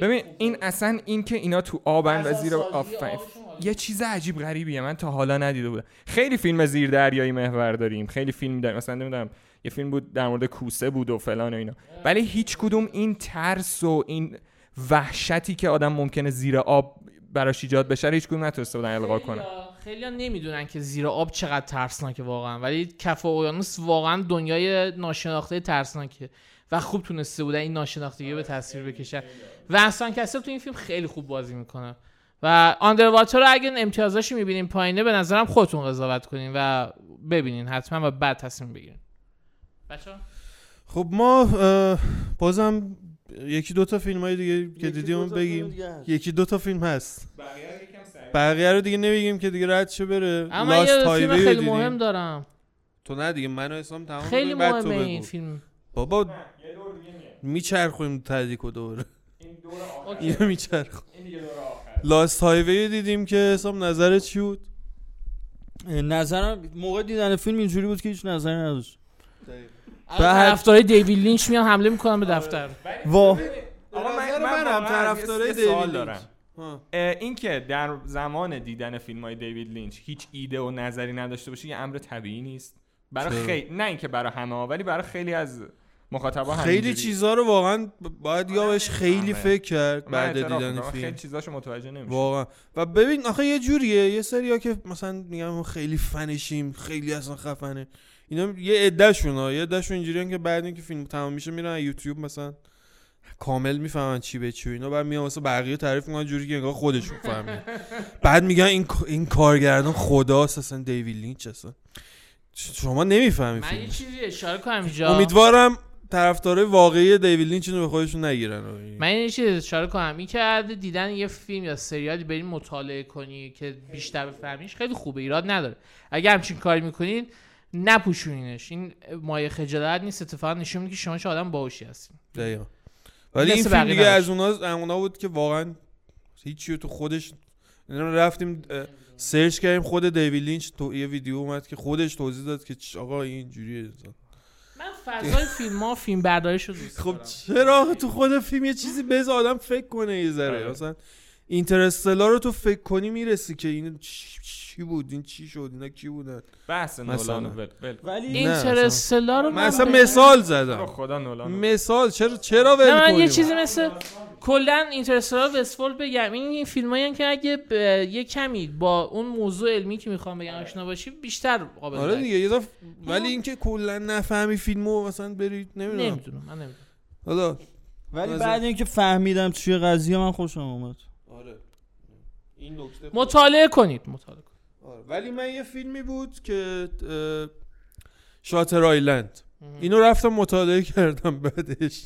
ببین این. اصلا این که اینا تو آبن و زیر آفرین. عالی. یه چیز عجیب غریبیه من تا حالا ندیده بودم. خیلی فیلم زیر دریایی محور داریم. خیلی فیلم در مثلا نمی‌دونم یه فیلم بود در مورد کوسه بود و فلان و اینا. ولی هیچ کدوم این ترس و این وحشتی که آدم ممکنه زیر آب براش ایجاد بشه هیچ کدوم نتونسته بودن القا کنه خیلی نمی‌دونن که زیر آب چقدر ترسناکه واقعا. ولی کف اقیانوس واقعا دنیای ناشناخته ترسناکه و خوب تونسته بودن این ناشناختگی رو به تصویر بکشن و اصلا کسل تو این فیلم خیلی خوب بازی می‌کنه. و آندرواتر رو اگه امتیازاش می‌بینیم پایینه به نظرم خودتون قضاوت کنین و ببینین حتما و بعد تصمیم بگیرین. بچه خب ما بازم یکی دو تا فیلم های دیگه که دیدیم بگیم. یکی دو تا فیلم هست. بقیه رو دیگه نمیگیم که دیگه رد شه بره. اما لاست یه فیلم خیلی. مهم دارم. تو نه دیگه من و اسلام تمام خیلی کنیم، بعد تو مهمه. این فیلم. بابا میچرخونیم تدیک و دوره یه میچرخ لاست هایوی دیدیم که اسلام نظرت چی بود؟ نظرم موقع دیدن فیلم اینجوری بود که هیچ نظری نداشت. بعد بعد- طرفدارای دیوید لینچ میان حمله می‌کنن به دفتر. وا. آقا من, منم طرفدارای دیوید دارم. این که در زمان دیدن فیلم های دیوید لینچ هیچ ایده و نظری نداشته باشه یه امر طبیعی نیست. برای؟ خیلی نه اینکه برای همه ها، ولی برای خیلی از مخاطبا خیلی. چیزا رو واقعا باید یا بهش خیلی. فکر کرد بعد دیدن می‌کنم، فیلم. خیلی چیزاشو متوجه نمیشه واقعا. و ببین آخه یه جوریه یه سریا که مثلا میگم ما خیلی فنشیم خیلی اصلا خفنه. اینا یه عدهشون ها یه عدهشون اینجوریان که بعد اینکه فیلم تمام میشه میرن یوتیوب مثلا کامل می‌فهمن چی به چی و اینا بعد میان واسه بقیه تعریف می‌کنن جوری که انگار خودشون فهمید [LAUGHS] بعد میگن این این کارگردان خداست اصلا دیوید لینچ اصلا. شما نمی‌فهمی من یه چیزی اشاره کنم اینجا. امیدوارم طرفدارای واقعی دیوید لینچ اینو به خودشون نگیرن. من یه چیز اشاره کنم. این دیدن یه فیلم یا سریالی بریم مطالعه کنی که بیشتر بفهمیش خیلی خوبه ایراد نداره. اگه همچین کاری می‌کنین نپوشونینش. این مایه خجالت نیست اتفاقا نشون میده که شما چه آدم باهوشی هستین. دقیقا. ولی این فیلم دیگه. از اونا از اونا بود که واقعا هیچی تو خودش رفتیم سرچ کردیم خود دیوید لینچ تو یه ویدیو اومد که خودش توضیح داد که آقا این جوریه من فضای فیلم ها فیلم برداریش رو دوست خب چرا؟ تو خود فیلم یه چیزی بز آدم فکر کنه یه ذره. آره. مثلا اینترستلا رو تو فکر کنی می‌رسی که این چی, چی بود؟ این چی شد؟ اینا کی بودن؟ بحث. نولان ول ول ولی اینترستلا رو من اصلا مثال زدم. خدا نولان ول. مثال چرا چرا ول نه من یه؟ چیزی مثل کلا اینترستلا وستفول بگم. این این فیلمایی که اگه ب- یه کمی با اون موضوع علمی که می‌خوام بگم آشنا باشی بیشتر قابل آره. دیگه یه دفعه- ولی اینکه کلا نفهمی فیلمو مثلا برید نمی‌دونم. نمی‌دونم من نمی‌دونم. حالا ولی بعد اینکه فهمیدم چیه قضیه من خوشم اومد. این نکته مطالعه کنید مطالعه کنید. آره. ولی من یه فیلمی بود که شاتر آیلند. اینو رفتم مطالعه کردم بعدش.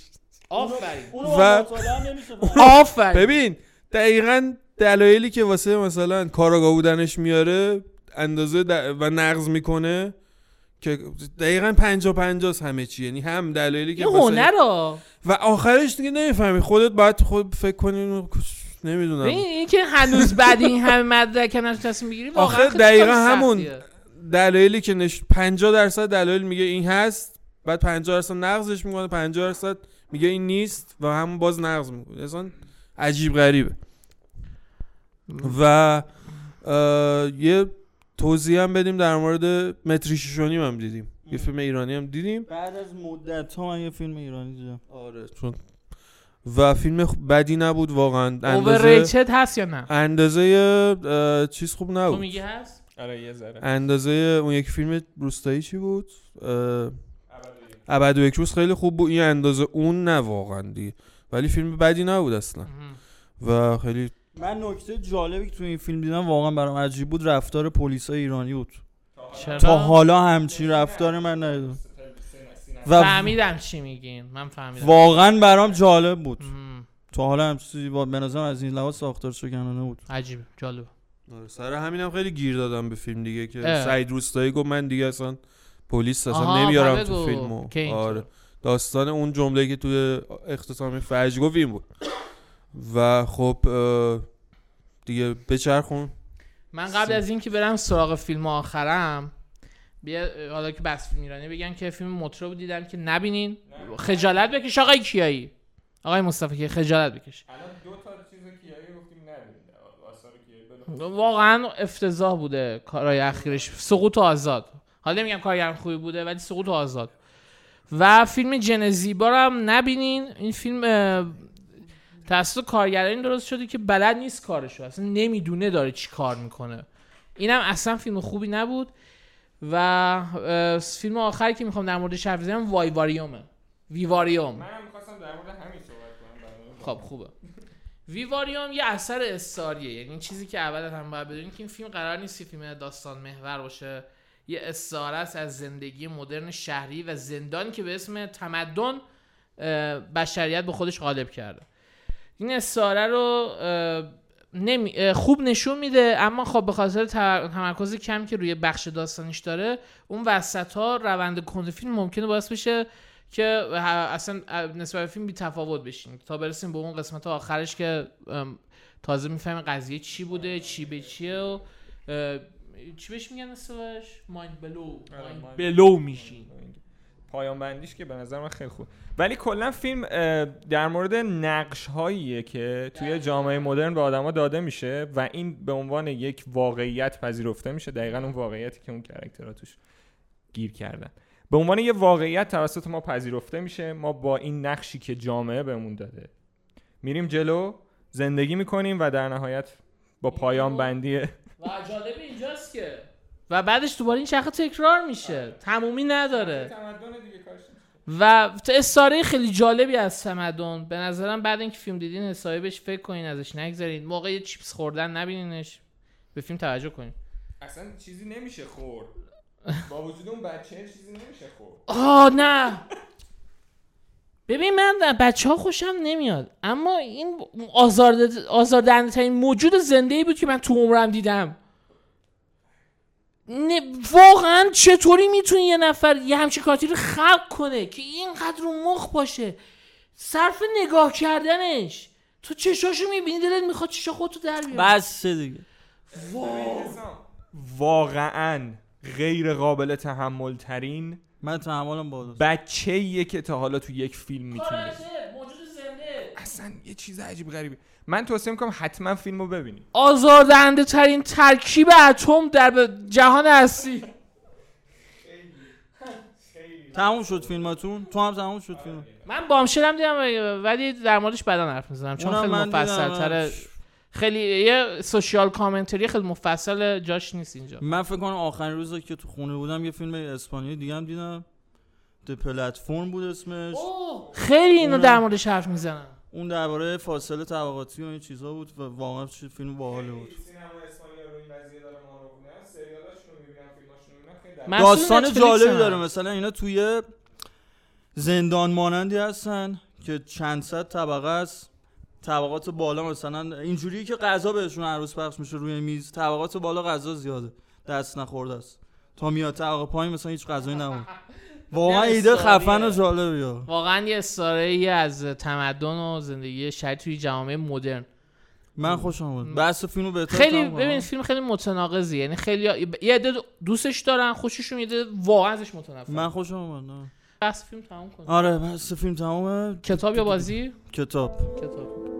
آفرین. و-. آفرین. ببین دقیقا دلایلی که واسه مثلا کاراگاه بودنش میاره اندازه د- و نقض می‌کنه که دقیقا پنجا پنجاست همه چی. یعنی هم دلایلی که هنر و آخرش دیگه نمی‌فهمی. خودت باید خود فکر کنی نمی‌دونم. ببین این که هنوز بعد این همه مدرک هم نتونی تصمیم بگیری واقعا آخه خیلی دقیقا همون. دلایلی که نش... 50 درصد دلایل میگه این هست بعد 50 درصد نقضش می‌کنه 50 درصد میگه این نیست و همون باز نقض می‌کنه. اصلا عجیب غریبه. و اه، یه توضیح هم بدیم در مورد متریشیشونی هم دیدیم. یه فیلم ایرانی هم دیدیم. بعد از مدت ها من یه فیلم ایرانی دیدم. آره چون و فیلم بدی نبود واقعا. اندازه هست یا نه؟ اندازه چیز خوب تو نبود میگی هست؟ آره یه ذره. اندازه اون یک فیلم روستایی چی بود؟ ابد و یک روز خیلی خوب بود. این اندازه اون نه واقعا دیگه. ولی فیلم بدی نبود اصلا. و خیلی من نکته جالبی که تو این فیلم دیدم واقعا برام عجیب بود رفتار پلیسای ایرانی بود. چرا؟ تا حالا همچین رفتار من ندیدم. و فهمیدم چی میگین. من فهمیدم. واقعا برام جالب بود. مهم. تا حالا همچین چیزی با به نظرم از این لحاظ ساختار شکنانه بود. عجیبه جالبه آره، سر همینم خیلی گیر دادم به فیلم دیگه که اه. سعید روستایی گفت من دیگه اصلا پلیس اصلا آها، نمیارم. تو فیلمو. آره. داستان اون جمله که توی اختصامی فجر گفت این بود. و خب دیگه بچرخون من قبل از اینکه برم سراغ فیلم آخرم بیا حالا که بس فیلم ایرانی بگن که فیلم مترو دیدم که نبینین. خجالت بکش. آقای کیایی. آقای مصطفی که خجالت بکش. الان دو تا چیز کیایی گفتیم نبینید. واقعا افتضاح بوده کارهای اخیرش. سقوط و آزاد. حالا نمیگم کارگرم خوبی بوده ولی سقوط و آزاد. و فیلم جنزیبا رو هم نبینین. این فیلم توسط کارگرانی درست شده که بلد نیست کارشو. اصلا نمی‌دونه داره چی کار می‌کنه. اینم اصلا فیلم خوبی نبود. و فیلم آخری که می‌خوام در موردش حرف بزنم وایواریومه ویواریوم. منم می‌خواستم در مورد همین صحبت کنم خب خوبه. ویواریوم یه اثر استاریه. یعنی چیزی که اول هم باید بدونید که این فیلم قرار نیست فیلم داستان محور باشه. یه استعاره است از زندگی مدرن شهری و زندانی که به اسم تمدن بشریت به خودش غالب کرده. این استعاره رو نمی... خوب نشون میده اما خب به خاطر تمرکز کم که روی بخش داستانیش داره اون وسط ها روند کند فیلم ممکنه باعث بشه که اصلا نسبت به فیلم بی تفاوت بشین. تا برسیم به اون قسمت آخرش که تازه می‌فهمیم قضیه چی بوده چی به چیه و چی بهش میگن اصلاش مایند بلو مایند بلو میشین. پایان بندیش که به نظر من خیلی خوب. ولی کلا فیلم در مورد نقش هاییه که توی جامعه مدرن به آدما داده میشه و این به عنوان یک واقعیت پذیرفته میشه. دقیقا اون واقعیتی که اون کرکترها توش گیر کردن. به عنوان یه واقعیت توسط ما پذیرفته میشه ما با این نقشی که جامعه بهمون داده. میریم جلو زندگی می‌کنیم و در نهایت با پایان بندی و جالب اینجاست که و بعدش دوباره این چرخه تکرار میشه. تمومی نداره. و استاره خیلی جالبی از تمدن. به نظرم بعد اینکه فیلم دیدین حسابی بهش فکر کنین ازش نگذارین موقع یه چیپس خوردن نبینینش. به فیلم توجه کنین. اصلا چیزی نمیشه خورد. [LAUGHS] با وجود اون بچه چیزی نمیشه خب آه نه. ببین من بچه ها خوشم نمیاد. اما این آزارد آزاردهنده ترین موجود زنده ای بود که من تو عمرم دیدم. واقعا چطوری می‌تونی یه نفر یه همچین کارتی رو خلق کنه که اینقدر رو مخ باشه؟ صرف نگاه کردنش. تو چشاشو می‌بینی دلت می‌خواد چشا خودتو در بیاری. بس دیگه. واقعا غیر قابل تحمل ترین من تحملم بچه که تا حالا تو یک فیلم می‌تونه کارشه، موجود زنده اصلا یه چیز عجیب غریبی. من توصیه می‌کنم حتما فیلمو ببینید آزاردهنده ترین ترکیب اتم در ب- جهان هستی تموم شد فیلماتون؟ تو هم تموم شد فیلم؟ من بامشلم دیدم ولی در موردش بعدا حرف می‌زنم چون خیلی مفصل خیلی یه سوشیال کامنتری خیلی مفصل جاش نیست اینجا. من فکر کنم آخرین روزی که تو خونه بودم یه فیلم اسپانیایی دیگه هم دیدم. د پلتفرم بود اسمش. خیلی اینو در موردش حرف می‌زنم. اون درباره فاصله طبقاتی و این چیزا بود و واقعا چه فیلم باحالی بود. داستان جالبی. داره. مثلا اینا توی زندان مانندی هستن که چند صد طبقه است. طبقات بالا مثلا اینجوری که غذا بهشون عروس پخش میشه روی میز. طبقات بالا غذا زیاده. دست نخورده است. تا میاد طبقه پایین مثلا هیچ غذایی نمون. [LAUGHS] واقعا ایده. خفن و جالبیه. واقعا یه استاره از تمدن و زندگی شهری توی جامعه مدرن. من خوشم اومد. بحث فیلمو بهتر خیلی. ببین فیلم خیلی متناقضی یعنی خیلی یه عده دوستش دارن خوششون میاد واقعا ازش متنفرن. من خوشم اومد نه. بس فیلم تموم کن. آره بحث فیلم تمومه. کتاب یا بازی؟ کتاب. کتاب.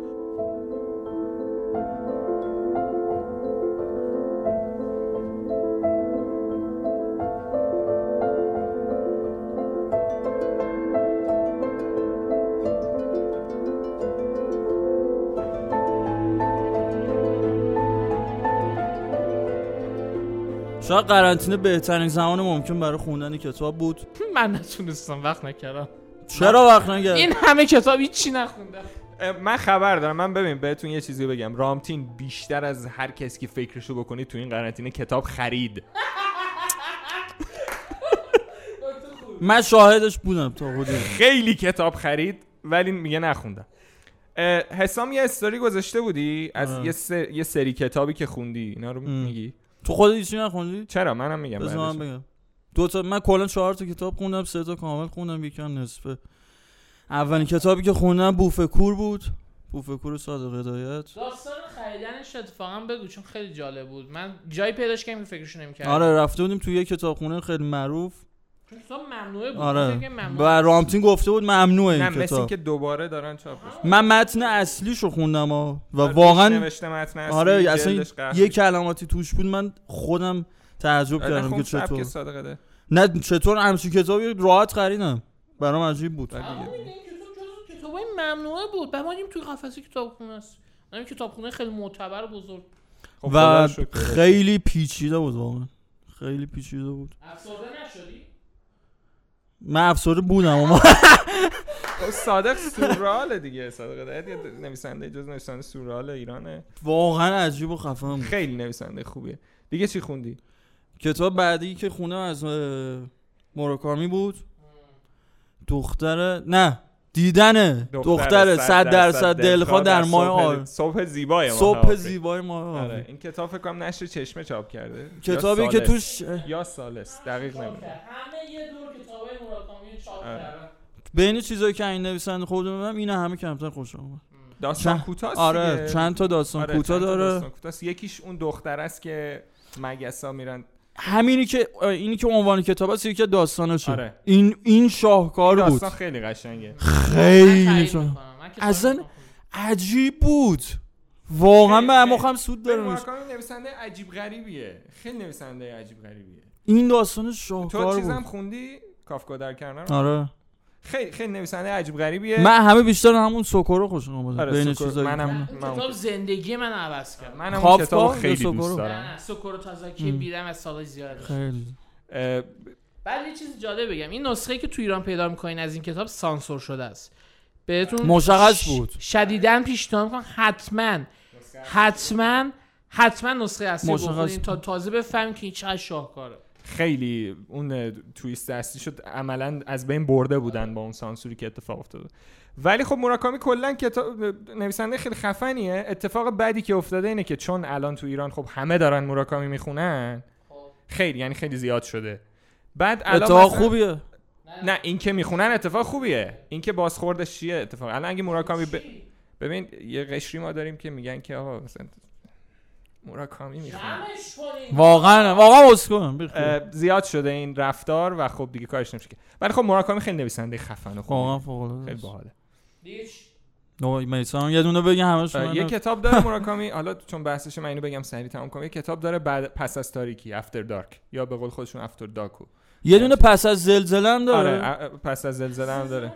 شاید قرنطینه بهترین زمان ممکن برای خوندن کتاب بود. [LAUGHS] من نتونستم وقت نکردم. چرا وقت نگرد این همه کتاب هیچی نخوندم من خبر دارم. من ببین بهتون یه چیزی بگم. رامتین بیشتر از هر کسی که فکرشو بکنید تو این قرنطینه کتاب خرید. [LAUGHS] من شاهدش بودم تا حدودی خیلی کتاب خرید ولی میگه نخوندم. حسام یه استوری گذاشته بودی از. یه, سر... یه سری کتابی که خوندی؟ اینا رو. میگی؟ تو خودت هیچی نخوندی؟ چرا؟ منم میگم بذار بعدش. من بگم. دو تا من کلا چهار تا کتاب خوندم سه تا کامل خوندم یکی هم نصفه اولین کتابی که خوندم بوفکور بود. بوفکور صادق هدایت. داستان خریدنش اتفاقا بگو چون خیلی جالب بود. من جایی پیداش کردم که فکرشو نمی‌کردم. آره رفته بودیم توی یه کتابخونه خیلی معروف. چون کتاب ممنوعه بود. آره. و. رامتین گفته بود ممنوعه نه این مثل کتاب که دوباره دارن چاپش من متن اصلیشو خوندم ها. و آره، واقعا نوشته متن اصلی، آره اصلا. یه کلماتی توش بود من خودم تعجب آره، کردم خب که سبک چطور. نه چطور همچین کتابی راحت خریدم. برام عجیب بود. کتاب جزو کتابای ممنوعه بود. بعد ما توی قفسه کتابخونه است. این کتابخونه خیلی معتبر و بزرگ. خب و رو. خیلی پیچیده بود واقعا. خیلی پیچیده بود. افسرده نشدی؟ من افسرده بودم اما. خب صادق سورال دیگه صادق نویسنده جز نویسنده سورال ایرانه. واقعا عجیب و خفن خیلی نویسنده خوبیه. دیگه چی خوندی؟ کتاب بعدی که خوندم از اه، موراکامی بود. دختر نه. دیدنه دختر صد درصد دلخواه در ماه آر. صبح زیبای ماه صبح. زیبای ماه آره. آر این کتاب فکر کنم نشر چشمه چاپ کرده. کتابی که. توش یا سالس. دقیق نمی‌دونم. همه یه دور کتابای مراکمی چاپ آره. کردن. بین چیزایی که این نویسنده خودم من اینه همه کمتر خوشم اومد. داستان کوتاه آره چند تا داستان آره، کوتاه داره. یکیش اون دختر است که مگسا میرن همینی که اینی که عنوان کتاب است یکی از داستانشه آره. این این شاهکار بود. داستان خیلی قشنگه. خیلی اصلا-. عجیب بود. واقعا به خیلی. مخم سود داره نویسنده عجیب غریبیه. خیلی نویسنده عجیب غریبیه. این داستان تو شاهکار چیزم بود. خوندی؟ کافکا در کنار آره. خیلی خیلی نویسنده عجیب غریبیه. من همه بیشتر همون سوکورو خوشم اومد آره، بین سوکورو. چیزایی که منم- کتاب زندگی من عوض کرد. منم اون کافکا کتاب یا خیلی سوکورو؟ دوست نه دارم سوکورو تازاکی ام. بیرم از سالای زیاد خیلی. بعد یه چیز جالب بگم. این نسخه که تو ایران پیدا می‌کنین از این کتاب سانسور شده است. بهتون مشخص بود. شدیداً پیشنهاد می‌کنم. حتما حتما حتما نسخه اصلی بود. تا تازه بفهمین که این چقدر شاهکاره. خیلی اون تویست اصلی شد عملا از بین برده بودن با اون سانسوری که اتفاق افتاده. ولی خب موراکامی کلا کتاب نویسنده خیلی خفنیه. اتفاق بعدی که افتاده اینه که چون الان تو ایران خب همه دارن موراکامی می‌خونن خیلی یعنی خیلی زیاد شده. بعد الان اتفاق مثلا- خوبیه؟ نه. این که می‌خونن اتفاق خوبیه. این که بازخوردش چیه اتفاق؟ الان اگه موراکامی ب... ببین یه قشری ما داریم که میگن که آقا مثلا موراکامی می‌خونه. واقعا واقعا اسکن زیاد شده این رفتار و خب دیگه کارش نمیشه. ولی خب موراکامی خیلی نویسنده خفن و واقعا خوبه فوق خیلی العاده باحاله. دیگه چی؟ میسان یه دونه بگی همش یه کتاب داره [LAUGHS] موراکامی حالا چون بحثش من اینو بگم سریع تمام کنم. یه کتاب داره بعد پس از تاریکی افتر دارک یا به قول خودشون افتر داکو یه دونه پس از زلزله هم آره داره اه، پس از زلزله هم داره.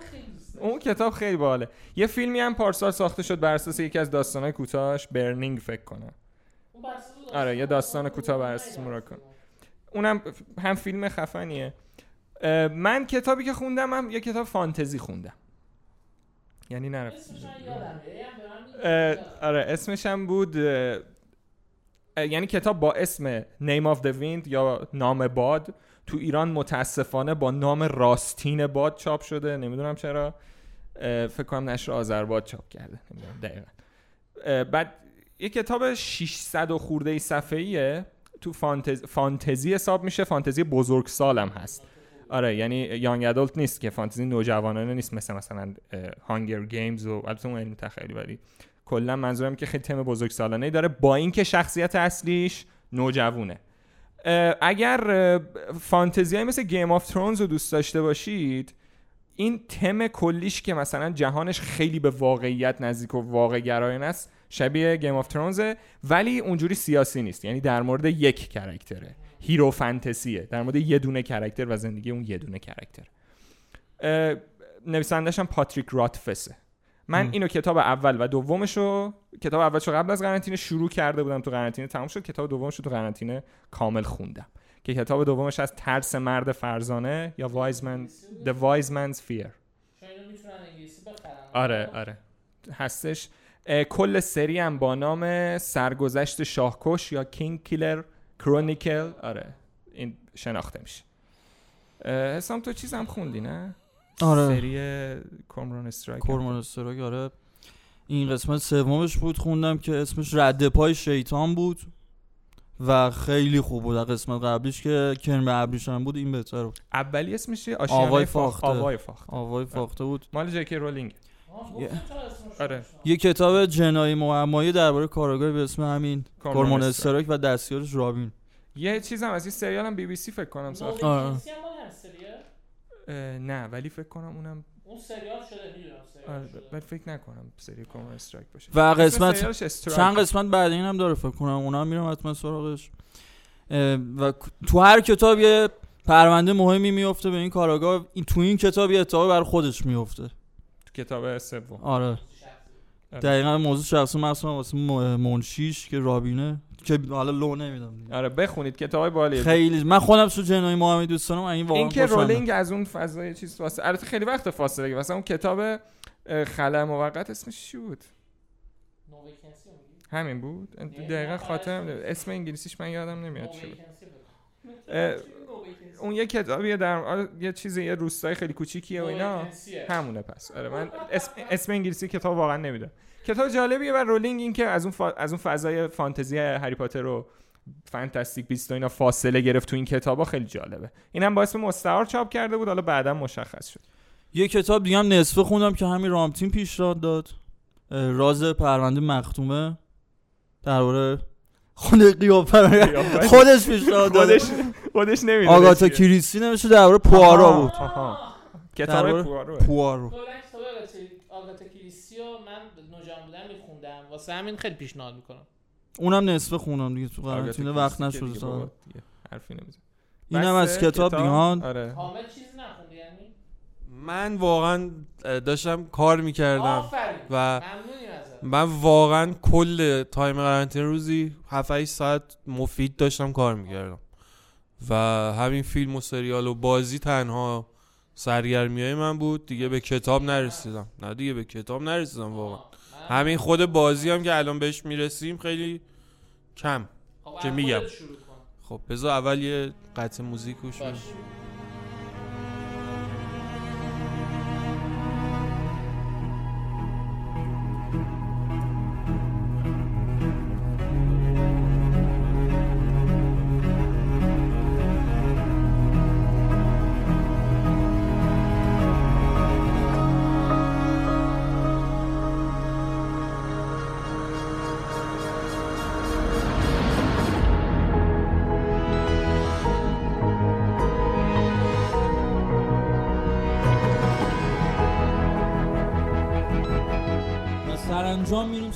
اون کتاب خیلی باحاله. یه فیلمی هم پارسال ساخته شد بر اساس یکی از داستانهای کوتاهش برنینگ فکر کنم. آره، یه داستان کوتاه بر اساس موراکامی. اونم هم فیلم خفنیه. من کتابی که خوندم هم یه کتاب فانتزی خوندم. یعنی نرفت. اه، آره اسمش هم بود یعنی کتاب با اسم Name of the Wind یا نام باد. تو ایران متاسفانه با نام راستین باد چاپ شده. نمی‌دونم چرا. فکر کنم نشر آذرباد چاپ کرده. نمی‌دونم دقیقا. بعد یه کتاب 600 و خورده ای صفحه‌ایه. تو فانتز... فانتزی حساب میشه. فانتزی بزرگ سالم هست. آره یعنی young adult نیست که فانتزی نوجوانانه نیست. مثل مثلا Hunger Games و البته اون علم تخیلی ولی کلا منظورم که خیلی تم بزرگ سالانه داره. با اینکه شخصیت اصلیش نوجوونه. اه، اگر فانتزی های مثل Game of Thrones رو دوست داشته باشید این تم کلیش که مثلا جهانش خیلی به واقعیت نزدیک و واقع گرایانه است شبیه Game of Thrones ه ولی اونجوری سیاسی نیست. یعنی در مورد یک character ه hero fantasy ه در مورد یه دونه character و زندگی اون یه دونه character نویسندش هم پاتریک راتفسه من. اینو کتاب اول و دومشو کتاب اولشو قبل از قرنطینه شروع کرده بودم تو قرنطینه تموم شد. کتاب دومشو تو قرنطینه کامل خوندم. که کتاب دومش از ترس مرد فرزانه یا وایزمن The Wise Man's Fear. آره آره. هستش. کل سری هم با نام سرگذشت شاهکش یا کینگ کیلر کرونیکل آره این شناخته میشه. حسام تو چیز هم خوندی نه؟ آره. سری کورموران استرایک کورمان استراک آره. این قسمت سومش بود خوندم که اسمش رد پای شیطان بود و خیلی خوب بود. قسمت قبلیش که کرم ابریشم بود این بهتر بود. اولی اسمش؟ آشیانه آوای فاخته. آوای فاخته. آوای فاخته بود. مال جی‌کی رولینگ. آره. گفتم. یه کتاب جنایی معمایی درباره کارآگاهی به اسم همین کورمان استراک. استراک و دستیارش رابین یه چیز هم از این سریال هم بی بی سی فکر کنم ساخت آره. نه ولی فکر کنم اونم اون سریال شده آره،. ولی فکر نکنم سری کورمان استرایک باشه و قسمت. چند قسمت بعد این هم داره فکر کنم اونا هم میرم حتما سراغش و تو هر کتاب یه پرونده مهمی میفته به این کاراگاه این تو این کتاب یه اتفاقی بر خودش میفته کتاب سوم آره آره. دقیقا موضوع شخصی مخصوصا واسه منشیش که رابینه که حالا لو نمیدم. آره بخونید کتابای بالیه خیلی من خودم تو جنایی معمایی دوست دارم این واقعا این که. رولینگ از اون فضای چیز فاصله البته خیلی وقت فاصله گرفت مثلا اون کتاب خلأ موقت اسمش چی بود؟ همین بود دقیقا خاطرم. اسم انگلیسیش من یادم نمیاد چی بود No Vacancy بگو. اه، No Vacancy. اون یه کتابیه در آره، یه چیزی یه روستای خیلی کوچیکیه و اینا. همونه پس. آره من [LAUGHS] اسم, اسم انگلیسی کتاب واقعا نمی‌دونم. کتاب جالبیه و رولینگ این که از اون فا... از اون فضای فانتزی هری پاتر و فانتاستیک بیست و اینا فاصله گرفت تو این کتابا خیلی جالبه. اینم با اسم مستعار چاپ کرده بود حالا بعدا مشخص شد. یه کتاب دیگه هم نصفه خوندم که همین رامتین پیشنهاد داد. راز پرونده مختومه. درباره خود قیافه خودش پیشنهاد داد خودش خودش نمی‌دونه آگاتا کریستی نمیشه درباره پوارا بود. کتاب پوارو پوارو آگاتا- کریستی رو من نوجوان بودم میخوندم. واسه همین خیلی پیشنهاد می‌کنم. اونم نصفه خوندم دیگه تو قرنطینه وقت نشد تا حرفی نمی‌زنه. اینم از کتاب دیگان آره. حامد یعنی من واقعا داشتم کار می‌کردم و من واقعا کل تایم قرنطینه روزی 7 8 ساعت مفید داشتم کار می‌کردم. و همین فیلم و سریال و بازی تنها سرگرمی های من بود. دیگه به کتاب نرسیدم. نه دیگه به کتاب نرسیدم واقعا. همین خود بازی هم که الان بهش می‌رسیم خیلی کم خب که میگم. خب بذار اول یه قطع موزیک گوش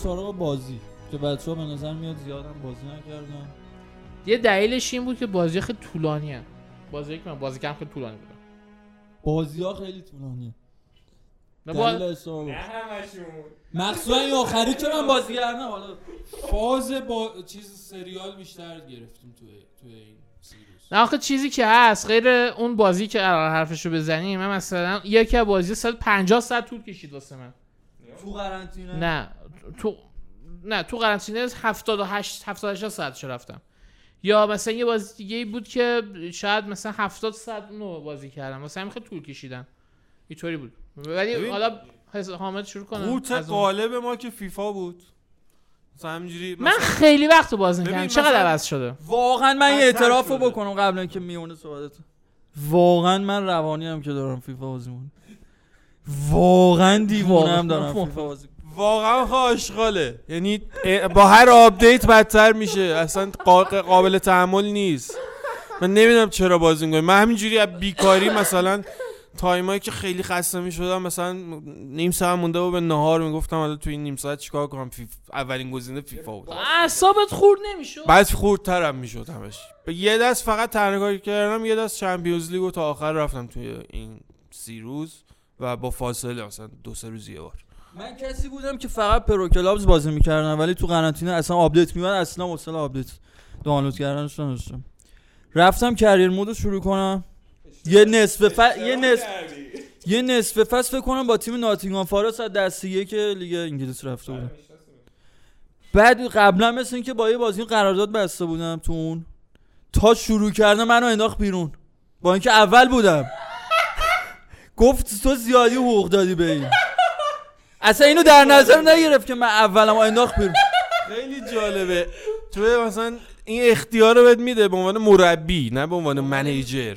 سراغ بازی. که بچه ها به نظر میاد زیادم بازی نکردن. یه دلیلش این بود که بازی خیلی طولانی هم. بازی که من بازی کردم خیلی طولانی بود. بازی ها خیلی طولانیه. نه دلیل با... حساب همشون. مخصوصا این آخری که من بازی کردم حالا فاز با چیز سریال بیشتر گرفتیم توی توی این سیریز. نه آخه چیزی که هست غیر اون بازی که الان حرفشو بزنیم من مثلا یکی از بازی 150 ساعت طول کشید واسه من. تو قرنطینه؟ نه. تو نه تو قرنطینه 78 78 ساعتش رفتم یا مثلا یه بازی دیگه ای بود که شاید مثلا 70 ساعت اونو بازی کردم مثلا همین خیلی طول کشیدن اینطوری بود ولی حالا حامد شروع کنه قوت. قالب ما که فیفا بود مثلا همینجوری من خیلی وقت بازی کردم چقدر عوض شده واقعا من یه اعتراف رو. بکنم قبل اینکه میونه صحبتت واقعا من روانی هم که دارم فیفا بازی می‌کنم. واقعا دیوونه هم دارم. فیفا بازی واقعا آشغاله یعنی با هر update بدتر میشه. اصلا قا- قابل تحمل نیست. من نمی‌دونم چرا بازی می‌کنم من همینجوری از بیکاری مثلا time ایی که خیلی خسته می‌شدم مثلا نیم ساعت مونده بود به نهار می‌گفتم حالا تو این نیم ساعت چیکار کنم؟ فیف... اولین گزینه فیفا بود. اعصابت خورد نمیشه بعد خوردترم می‌شد همش. به یه دست فقط تنها کاری کردم یه دست Champions League و تا آخر رفتم توی این سی روز و با فاصله مثلا دو سه روز یه بار. من کسی بودم که فقط Pro Clubs بازی می‌کردم ولی تو قرنطینه اصلا update میاد اصلا حوصله update دانلود کردنش نداشتم. رفتم Career Mode رو شروع کنم. یه نصف ف... یه نصف یه نصف فصل فکر کنم با تیم Nottingham Forest از دسته یک لیگ انگلیس رفته بودم. بعد قبلا مثل اینکه با یه بازی قرارداد بسته بودم تو اون تا شروع کردم منو انداخت بیرون. با اینکه اول بودم. [LAUGHS] گفت تو زیادی حقوق دادی به این. اصلا اینو در نظر نگرفت که من اولم انداخت بیرون. خیلی جالبه. تو مثلا این اختیار رو بهت میده به عنوان مربی نه به عنوان منیجر.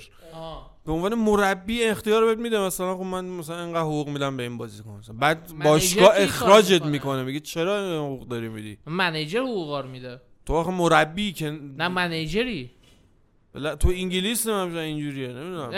به عنوان مربی اختیار رو بهت میده مثلا خب من مثلا اینقدر حقوق میدم به این بازیکن مثلا بعد باشگاه اخراجت می‌کنه؟ میگه چرا حقوق داری میدی؟ منیجر حقوقا رو میده. تو آخه مربی که نه منیجری. بلا- تو انگلیس نمی‌دونم اینجوریه نمی‌دونم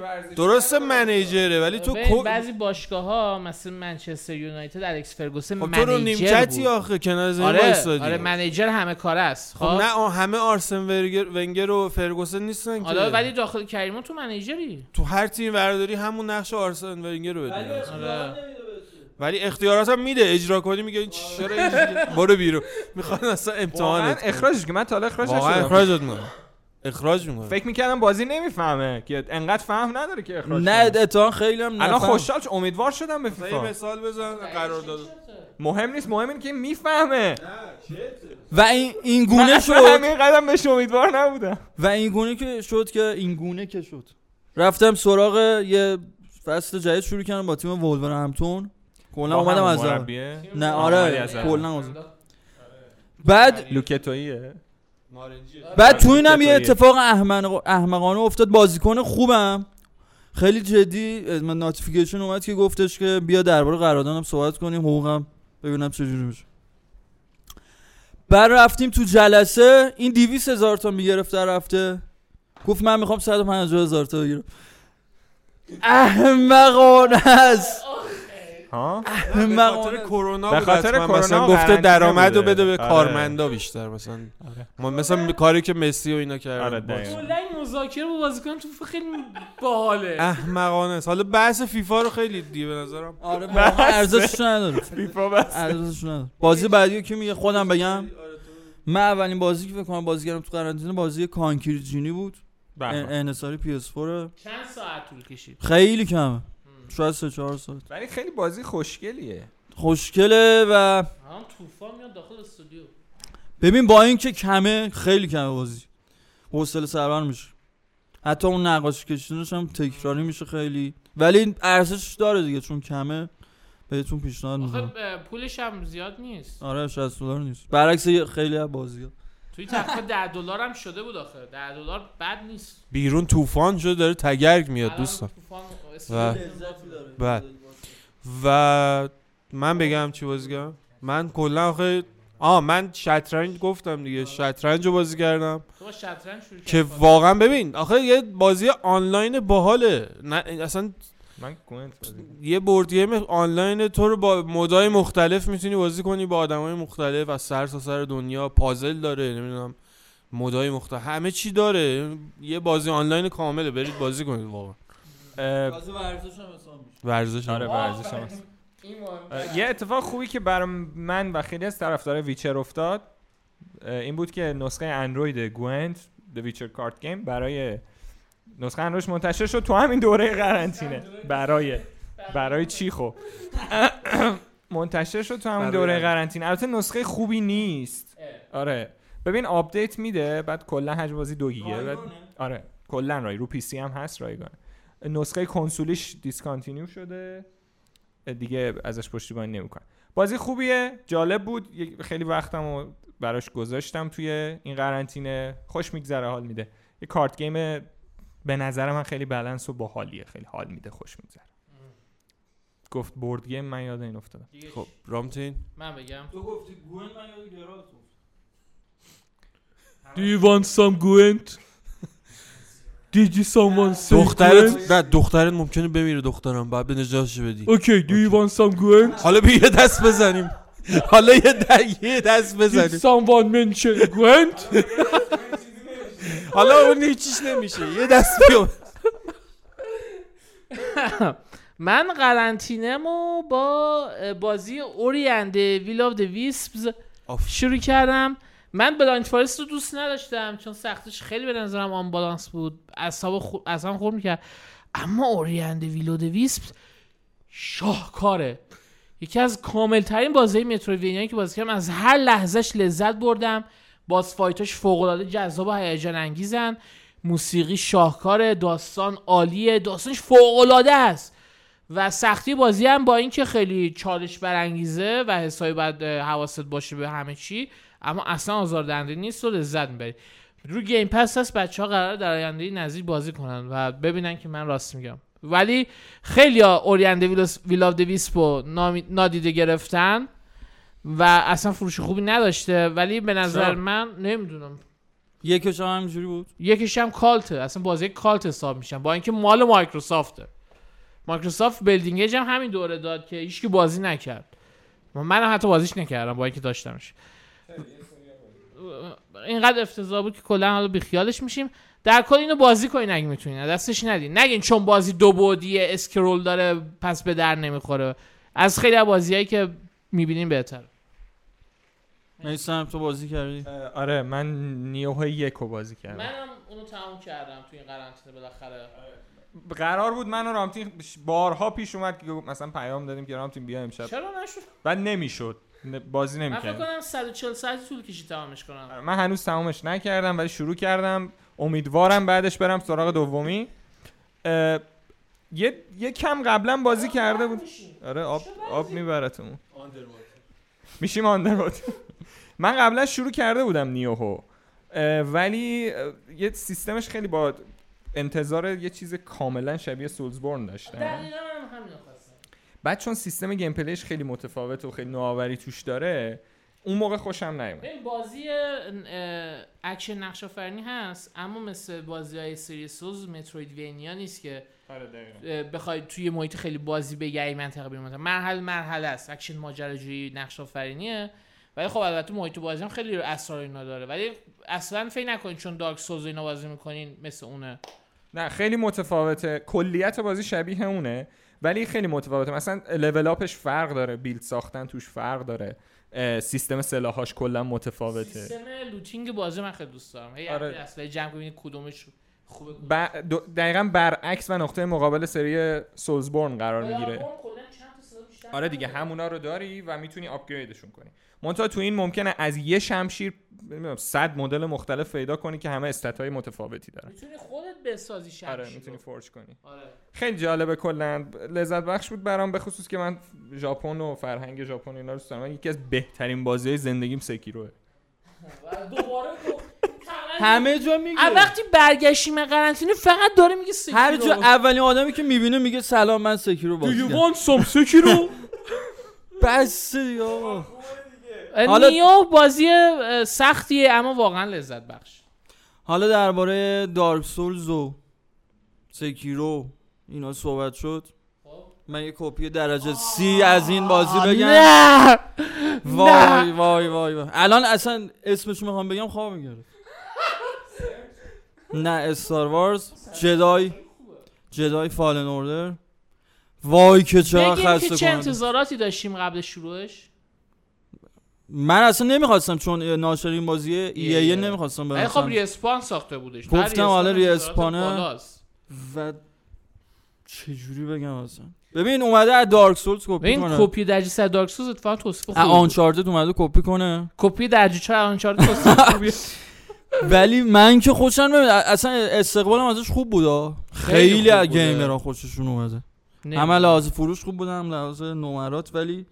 ورزشی درسته منیجره ولی تو کو- بعضی باشگاه ها مثل منچستر یونایتد الکس فرگوسن خب تو رو منیجر نیمکتی بود آخه کنار زمین آره. آره منیجر همه کار است خب نه همه آرسن ونگر, ونگر و فرگوسن نیستن که حالا ولی داخل کریمون تو منیجری تو هر تیم برداری همون نقش آرسن ونگر رو بده آره. ولی اختیارات هم میده. اجرا کنی میگه این چرا؟ برو بیرون. می‌خوان اصلا امتحانت کنن. اخراجش که من تا حالا اخراج واقعا نشدم. اخراجت می‌کنه اخراج می‌کنه فکر می‌کردم بازی نمی‌فهمه. که انقدر فهم نداره که اخراج نه. اتفاقا خیلی هم الان. خوشحال شد، امیدوار شدم به یه فیفا. مثال بزن قرار داد. مهم نیست. مهم اینه که می‌فهمه. و این این گونه شد. همین قدم بهش امیدوار نبودم. و این گونه که شد که این گونه که شد. رفتم سراغ یه فصل جدید شروع کردم با تیم ولورهمپتون کلا با اومدم از؟ نه آره. کلا. بعد لوکتوییه؟ بعد تو اینم یه. اتفاق احمق- احمقانه افتاد. بازیکن خوبم. خیلی جدی من ناتیفیکیشن اومد که گفتش که بیا درباره قراردادم صحبت کنیم حقوقم ببینم چجوری میشه. بعد رفتیم تو جلسه. این 200 هزار تا می‌گرفت در هفته. گفت من می‌خوام 150 هزار تا بگیرم. احمقانه است. ها؟ به خاطر کرونا به خاطر. کرونا مثلا گفته درآمد رو. بده به آره. کارمندا بیشتر مثلا. ما مثلا کاری که مسی و اینا آره، کردن دقیقاً. کلا این مذاکره با بازیکن تو خیلی باحاله. احمقانه است. حالا بحث فیفا رو خیلی دیگه به نظرم. آره [LAUGHS] ارزشش نداره. فیفا بس ارزشش نداره. بازی بعدی که میگه؟ خودم بگم. من اولین بازی که فکر کنم بازی کردم تو قرنطینه بازی Concrete Genie بود. بله. انحصاری PS 4 چند ساعت طول کشید؟ خیلی کمه. شاید 3 4 ساعت ولی خیلی بازی خوشگلیه. خوشگله و هم طوفان میاد داخل استودیو. ببین با اینکه کمه خیلی کمه بازی. حوصله سربر میشه. حتی اون نقاشی کشیدنش هم تکراری میشه خیلی. ولی ارزش داره دیگه چون کمه بهتون پیشنهاد اه، پولش هم زیاد نیست. آره 60 دلار نیست. برعکس یه- خیلی از بازی توی تقریبا 10 دلار هم شده بود آخه. 10 دلار بد نیست. بیرون طوفان شده داره تگرگ میاد دوستان. طوفان و- استفاده بله. و من بگم چی بازی کردم؟ من کلا آخه آه من شطرنج گفتم دیگه. شطرنج رو بازی کردم. شطرنج که؟ واقعا ببین آخه یه بازی آنلاین باحاله. نه اصلا من کردم. یه board game آنلاین تو رو با mode ای مختلف می‌تونی بازی کنی با آدمای مختلف از سر تا سر دنیا. پازل داره نمی‌دونم mode ای مختلف. همه چی داره. یه بازی آنلاین کامله. برید بازی کنید واقعا. بازی ورزش هم حساب میشه. ورزش هم. آره ورزش هم. اه، یه اتفاق خوبی که برای من و خیلی از طرفدار Witcher افتاد این بود که نسخه اندروید Gwent The Witcher Card Game برای نسخه اندرویدش منتشر شد تو همین دوره قرنطینه. برای برای چی خب؟ [COUGHS] منتشر شد تو همین برای دوره. قرنطینه. البته نسخه خوبی نیست. آره. ببین update میده بعد کلا حجم بازی دو گیگه. بعد آره. کلا رای. رو PC هم هست رایگان نسخه کنسولیش discontinue شده. دیگه ازش پشتیبانی نمی‌کنه. بازی خوبیه جالب بود. خیلی وقتم رو براش گذاشتم توی این قرنطینه. خوش میگذره حال میده. یه کارت گیم به نظر من خیلی بالانس و باحالیه. خیلی حال میده خوش میگذره. گفت بورد گیم من یاد این افتادم. خب رامتین؟ من بگم. تو گفتی گوین من یاد گرات Do you want some Gwent? Did you someone say دخترت نه دخترت ممکنه بمیره دخترم بعد به نجاتش بدی. Okay, do you want some Gwent? حالا بیا یه دست بزنیم. حالا یه, دست Did بزنیم. someone mention Gwent? [LAUGHS] حالا اون هیچیش نمیشه یه دست بیا [LAUGHS] من قرنطینه‌مو با بازی Ori and the Will of the Wisps. شروع کردم. من Blind Forest رو دوست نداشتم چون سختش خیلی به نظرم unbalance بود. اعصاب خو... اعصاب خورد می‌کرد. اما Ori and the Will of the Wisps شاهکاره. یکی از کامل ترین بازی Metroidvania یی که بازی کردم از هر لحظهش لذت بردم. باز fight اش فوق العاده جذاب و هیجان انگیزن. موسیقی شاهکاره داستان عالیه. داستانش فوق العاده است. و سختی بازی هم با اینکه خیلی چالش برانگیزه و حسابی اه، حواست باشه به همه چی اما اصلا آزاردهنده نیست و لذت می‌بری رو Game Pass هست بچه ها قرار در آینده نزدیک بازی کنن و ببینن که من راست میگم. ولی خیلی Ori and the Will of Wisps و نادیده گرفتن. و اصلا فروش خوبی نداشته ولی به نظر چرا؟ من نمی‌دونم. یکش هم همینجوری بود؟ یکیش هم cult ه. اصلا بازی cult حساب میشن با اینکه مال مایکروسافته. مایکروسافت Bleeding Edge هم همین دوره داد که هیچکی بازی نکرد. من حتی بازیش نکردم با اینکه داشتمش. اینقدر افتضاح بود که کلا حالا بیخیالش میشیم. در کل اینو بازی کنین اگه می‌تونین. از دستش ندین. نگین چون بازی دو بعدیه scroll داره پس به درد نمی‌خوره. از خیلی از بازیایی که می‌بینین بهتر میسم تو بازی کردی؟ آره من نیوه یک رو بازی کردم. منم اونو تمام کردم تو این قرنطینه بالاخره. قرار بود من و رامتین بارها پیش اومد که مثلا پیام دادیم که رامتین بیا امشب. چرا نشد؟ بعد نمی‌شد. بازی من فکر نمی‌کرد کنم 140 ساعتی طول کشید تمامش کنم. من هنوز تمامش نکردم ولی شروع کردم. امیدوارم بعدش برم سراغ دومی. یه یه کم قبلا بازی کرده بود. آره آب آب میبرتمون میشیم آندرواد من قبلا شروع کرده بودم نیوهو. ولی یه سیستمش خیلی با انتظار یه چیز کاملا شبیه سولزبورن داشتم. دقیقا من همین خواستم. بعد چون سیستم گیم پلیش خیلی متفاوت و خیلی نوآوری توش داره اون موقع خوشم نیومد. ببین بازی اکشن نقش آفرینی هست اما مثل بازی های سری سوز مترویدوینیا نیست که بخوای توی محیط خیلی بازی بگردی منطقه بیرون منطقه مرحله مرحله است. اکشن ماجراجویی نقش آفرینیه. ولی خب البته محیط بازی هم خیلی اسرار اینا داره. ولی اصلا فکر نکنید چون Dark Souls اینا بازی می‌کنین مثل اونه. نه خیلی متفاوته. کلیت بازی شبیه اونه. ولی خیلی متفاوته. مثلا level up ش فرق داره. build ساختن توش فرق داره. سیستم سلاحاش کلا متفاوته. سیستم looting بازی من خیلی دوست دارم. هی آره. آره. اصلا جمع کدومش ب- دقیقا برعکس و نقطه مقابل سری سولزبورن قرار می‌گیره. آره دیگه. همونا رو داری و می‌تونی آپگریدشون کنی. منتها تو این ممکنه از یه شمشیر نمی‌دونم 100 مدل مختلف پیدا کنی که همه استات های متفاوتی دارن. می‌تونی خودت بسازی شمشیر آره. می‌تونی فورج کنی. آره. خیلی جالبه کلا. لذت بخش بود برام به خصوص که من ژاپن و فرهنگ ژاپن اینا رو دوست دارم. یکی از بهترین بازی زندگیم سکیروه [LAUGHS] دوباره همه جا میگه. از وقتی برگشتیم قرنطینه فقط داره میگه Sekiro. هر جا اولین آدمی که می‌بینه میگه سلام من Sekiro بازی کردم. want some Sekiro؟ بس دیگه آقا. حالا- Nioh بازی سختیه اما واقعا لذت بخش. حالا درباره Dark Souls و Sekiro اینا صحبت شد. من یه کپی درجه سی از این بازی بگم. نه. وای وای وای وای. الان اصلا اسمش می‌خوام بگم خواب می‌گیره نه استار وارز جدای جدای فالن اوردر وای که چقدر بگیم که خسته چه انتظاراتی داشتیم قبل شروعش؟ من اصلا نمی‌خواستم چون ناشر این بازی ای ای. نمی‌خواستم ولی خب ریسپان ساخته بودش. گفتم حالا ریسپان ریسپانه. و چجوری بگم اصلا؟ ببین اومده از دارک سولز کپی ببین کنه. کپی درجه 100 Dark Souls اتفاقا توصیف بود. آنچارتد اومده کپی کنه. کپی درجه 4 Uncharted توصیف خوبیه. [LAUGHS] ولی من که خوشم اصلا استقبالم ازش خوب بودا. خیلی از. gamer ها خوششون اومده. نمی‌دونم. هم لحاظ فروش خوب بوده هم لحاظ نمرات ولی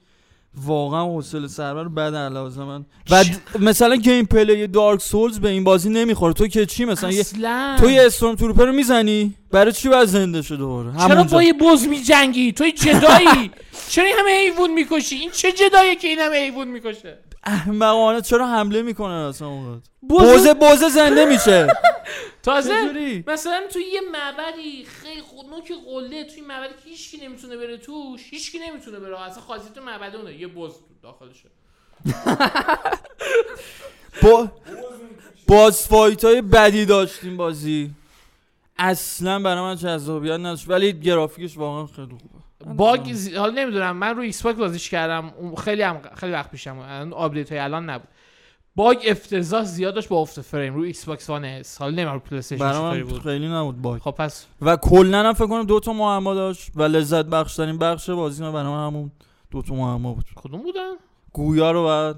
واقعا حوصله سربر بد برای من. و مثلا gameplay Dark Souls به این بازی نمی‌خوره. تو که چی مثلا یه اصلا. تو یه stormtrooper رو می‌زنی؟ برای چی باید زنده شه دوباره؟ چرا با یه بز میجنگی؟ توی جدایی. [LAUGHS] چرا همه حیوان می‌کشی؟ این چه جداییه که این همه حیوان می‌کشه؟ احمقانه چرا حمله می‌کنن اصلا اونقدر؟ بز بوزه بوزه زنده میشه. [LAUGHS] تازه مثلا توی یه معبدی خیلی خود نوک قله توی معبدی که هیچکی نمی‌تونه بره توش هیچکی نمی‌تونه بره. اصلا خاصیت تو معبد اونه. یه بز داخلشه. [LAUGHS] با باز فایت های بدی داشتیم بازی. اصلا برای من جذابیت نداشت. ولی گرافیکش واقعا خیلی خوبه. bug زی... حالا نمی‌دونم من رو Xbox بازیش کردم خیلی هم... خیلی وقت پیشم الان update های الان نبود. bug افتضاح زیاد داشت با افت فریم رو Xbox One S. حالا نمی‌دونم رو PlayStation بود. خیلی نبود bug. خب پس و کلا هم فکر کنم دو تا معما داشت و لذت بخشترین بخش بازی من برای من همون دو تا معما بود. کدوم بودن؟ گوی‌ها رو بعد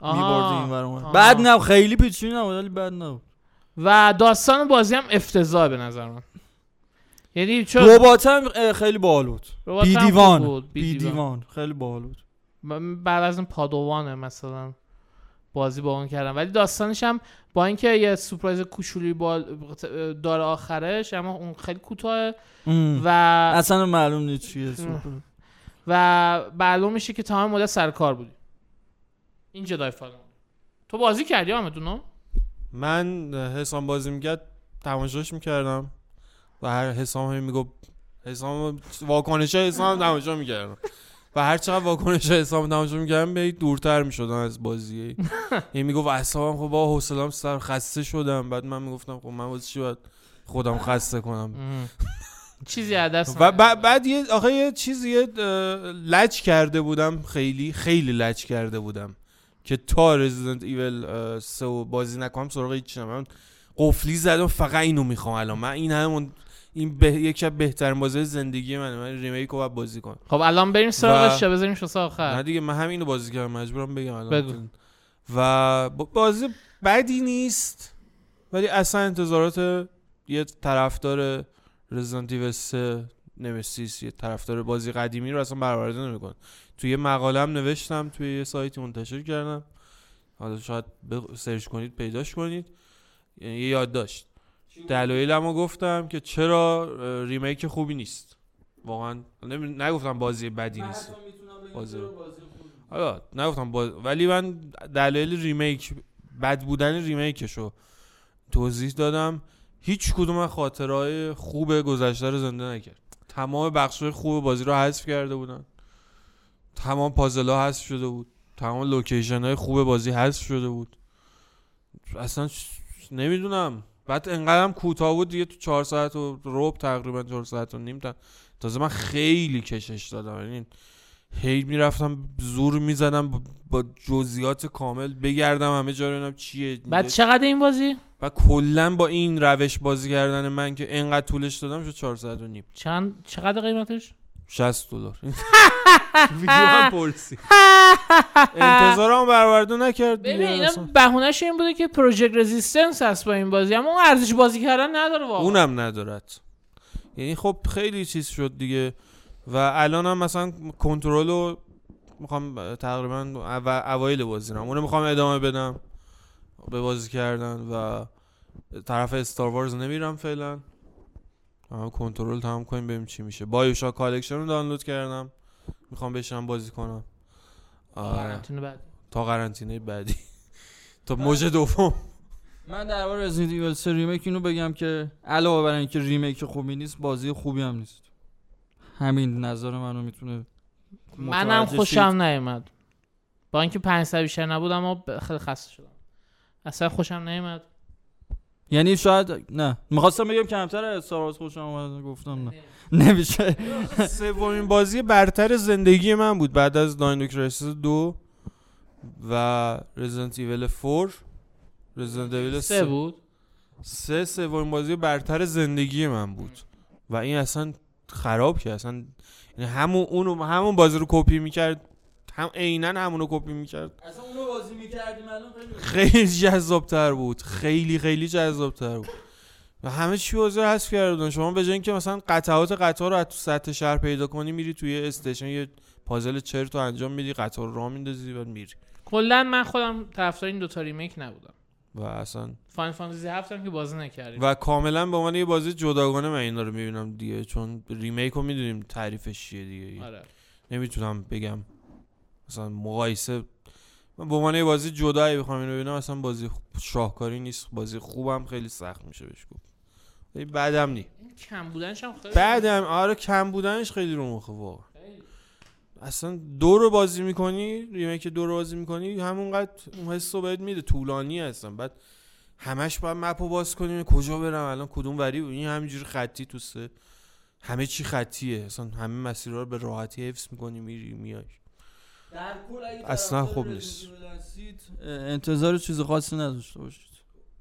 آها. میبردی این ور آها. بعد نه خیلی پیچیده نبود ولی بد نبود. و داستان بازی هم افتضاح به نظر من. یعنی چون ربات هم خیلی باحال بود. ربات بی دیوان بود. بی بی دیوان. دیوان خیلی باحال بود. من بعد از این پادوانه مثلا بازی با اون کردم. ولی داستانش هم با اینکه یه سورپرایز کوچولی با داره آخرش اما اون خیلی کوتاه. و اصلا معلوم نیست چیه و معلوم میشه که تمام مدت سر کار بودی. این جدای فالون تو بازی کردی آمدونو؟ من حسام بازی می‌کرد تماشاش می‌کردم. و هر حسام هم می‌گفت حسام واکنش حسام تماشا می‌کردم و هر چقدر واکنش حسام تماشا می‌کردم به دورتر می‌شدم از بازی. یعنی می‌گفت اعصابم خب با حوصله‌ام سر خسته شدم. بعد من می‌گفتم خب من واسه چی باید خودم خسته کنم؟ چیزی دست و. بعد یه آخه یه چیزی لج کرده بودم خیلی خیلی لج کرده بودم که تا رزیدنت ایول سه بازی نکنم سراغ هیچ من قفلی زدم فقط اینو می‌خوام الان. من این همون این به... یکی از بهترین بازی زندگی منه. من ریمیک رو بازی کنم. خب الان بریم سراغش و- یا بذاریم واسه نه آخر دیگه من همینو بازی کردم مجبورم بگم الان بگو. و بازی بدی نیست ولی اصلا انتظارات یه طرفدار Resident Evil 3 Nemesis یه طرفدار بازی قدیمی رو اصلا برآورده نمیکن توی یه مقاله هم نوشتم توی یه سایتی منتشر کردم. حالا شاید سرچ کنید پیداش کنید. یعنی یه یادداشت دلایلمو گفتم که چرا remake خوبی نیست. واقعا نمی- نگفتم بازی بدی نیست. بازی. حالا نگفتم باز... ولی من دلایل remake بد بودن ریمیکشو توضیح دادم. هیچ کدوم از خاطرهای خوب گذشته رو زنده نکرد. تمام بخش‌های خوب بازی رو حذف کرده بودن. تمام پازل ها حذف شده بود. تمام لوکیشن های خوب بازی حذف شده بود. اصلا نمی‌دونم. بعد انقدرم کوتاه بود دیگه تو چهار ساعت و روب تقریبا چهار ساعت و نیم تا تازه من خیلی کشش دادم. یعنی هی می‌رفتم زور می‌زدم با- جزئیات کامل بگردم همه جا رو ببینم چیه. بعد چقدر این بازی؟ و کلا با این روش بازی کردن من که انقدر طولش دادم شد 4 ساعت و نیم. چند چقدر قیمتش؟ 60 دلار. [LAUGHS] [LAUGHS] ویدیو هم پرسی انتظارم برآورده نکرد ببین اینا. بهونهش این بوده که پروژکت رزिस्टنس هست با این بازی. اما اون ارزش بازی کردن نداره واقعا. اونم ندارد. یعنی خب خیلی چیز شد دیگه. و الان هم مثلا کنترل رو می‌خوام تقریبا او- اوایل بازی رو اونو می‌خوام ادامه بدم. به بازی کردن و طرف Star Wars نمیرم فعلا. کنترل تمام کنیم ببینیم چی میشه. BioShock Collection رو دانلود کردم. می‌خوام بشینم بازی کنم. آره. قرنطینه بعد. تا قرنطینه بعدی. [LAUGHS] تا موج دوم. من در مورد Resident Evil 3 remake اینو بگم که علاوه بر اینکه remake خوبی نیست بازی خوبی هم نیست. همین نظر منو می‌تونه منم خوشم نیومد. با اینکه 500 بیشتر نبود اما خیلی خسته شدم. اصلا خوشم نیومد. یعنی شاید نه. می‌خواستم بگم کمتر از Star Wars خوشم اومد گفتم نه. نمیشه. سومین بازی برتر زندگی من بود بعد از Dino Crisis دو و Resident Evil 4 Resident Evil سه بود؟ سه سومین بازی برتر زندگی من بود. و این اصلا خراب که اصلا یعنی همون اونو همون بازی رو کپی می‌کرد. هم عینا همون رو کپی می‌کرد. اصلا بازی می‌کردیم الان خیلی جذابتر بود. خیلی خیلی جذابتر بود. و همه چی بازی رو حذف کردن. شما به جای اینکه مثلا قطعات قطار رو از تو سطح شهر پیدا کنی میری توی station یه پازل چرت رو انجام میدی قطار رو راه میندازی و میری. کلا من خودم طرفدار این دوتا remake نبودم. و اصلا Final Fantasy هفتم که بازی نکردیم. و کاملا به عنوان یه بازی جداگانه من اینا رو می‌بینم دیگه چون remake رو می‌دونیم تعریفش چیه دیگه. آره. نمی‌تونم بگم. مثلا مقایسه من به عنوان یه بازی جدایی بخوام اینو ببینم اصلا بازی شاهکاری نیست بازی خوبم خیلی سخت میشه بهش گفت. ولی بدم نی. کم بودنش هم خیلی بدم آره کم بودنش خیلی رو مخه واقعا. اصلا دو رو بازی می‌کنی ریمیک دو رو بازی می‌کنی همونقدر اون حس رو بهت میده طولانی هستن بعد همش باید مپ رو باز کنیم کجا برم الان کدوم وری؟ این همینجوری خطی تو سه. همه چی خطیه. اصلا همه مسیرها رو به راحتی حفظ می‌کنی میری میای اصلا خوب نیست. انتظار چیز خاصی نداشته باشید.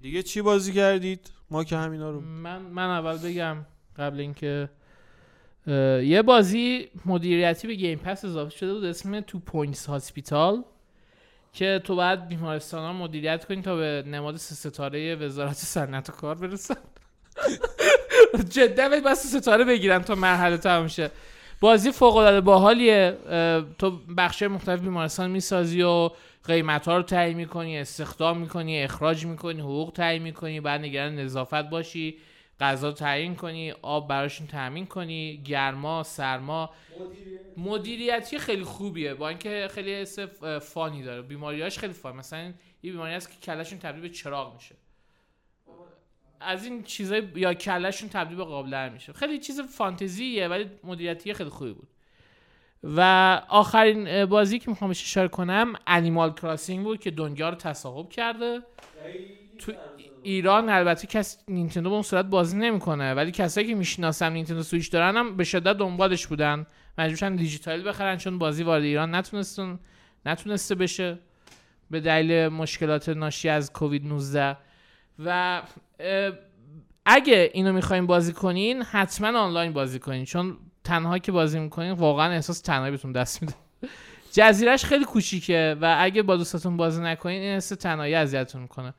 دیگه چی بازی کردید؟ ما که همینا رو من من اول بگم قبل اینکه یه بازی مدیریتی به Game Pass اضافه شده بود اسم Two Point Hospital که تو باید بیمارستان ها مدیریت کنی تا به نماد سه ستاره وزارت صنعت و کار برسن. [LAUGHS] جدا باید بس سه ستاره بگیرن تا مرحله تمام شه. بازی فوق العاده باحالیه تو بخش مختلف بیمارستان می‌سازی و قیمت ها رو تعیین می‌کنی استخدام می‌کنی اخراج می‌کنی حقوق تعیین می‌کنی بعد نگران نظافت باشی غذا تعیین کنی آب براشون تامین کنی گرما سرما. مدیریتی خیلی خوبیه با اینکه خیلی فانی داره. بیماریاش خیلی فان مثلا یه بیماری هست که کلشون تبدیل به چراغ میشه. از این چیزای یا کلشون تبدیل به قابلر میشه. خیلی چیز فانتزیه ولی مدیریتی خیلی خوبی بود. و آخرین بازی که می‌خوام اشاره کنم انیمال کراسینگ بود که دنیا رو تصاحب کرده. تو ایران البته کس نینتندو به اون صورت بازی نمی‌کنه ولی کسایی که می‌شناسم نینتندو سویچ دارن هم به شدت دنبالش بودن. مجبورشن دیجیتال بخرن چون بازی وارد ایران نتونستون نتونسته بشه. به دلیل مشکلات ناشی از کووید 19 و اگه اینو می‌خواین بازی کنین حتما آنلاین بازی کنین. چون تنها که بازی می‌کنین واقعا احساس تنهایی بهتون دست میده. جزیرش خیلی کوچیکه و اگه با دوستاتون بازی نکنین این حس تنهایی اذیتتون می‌کنه.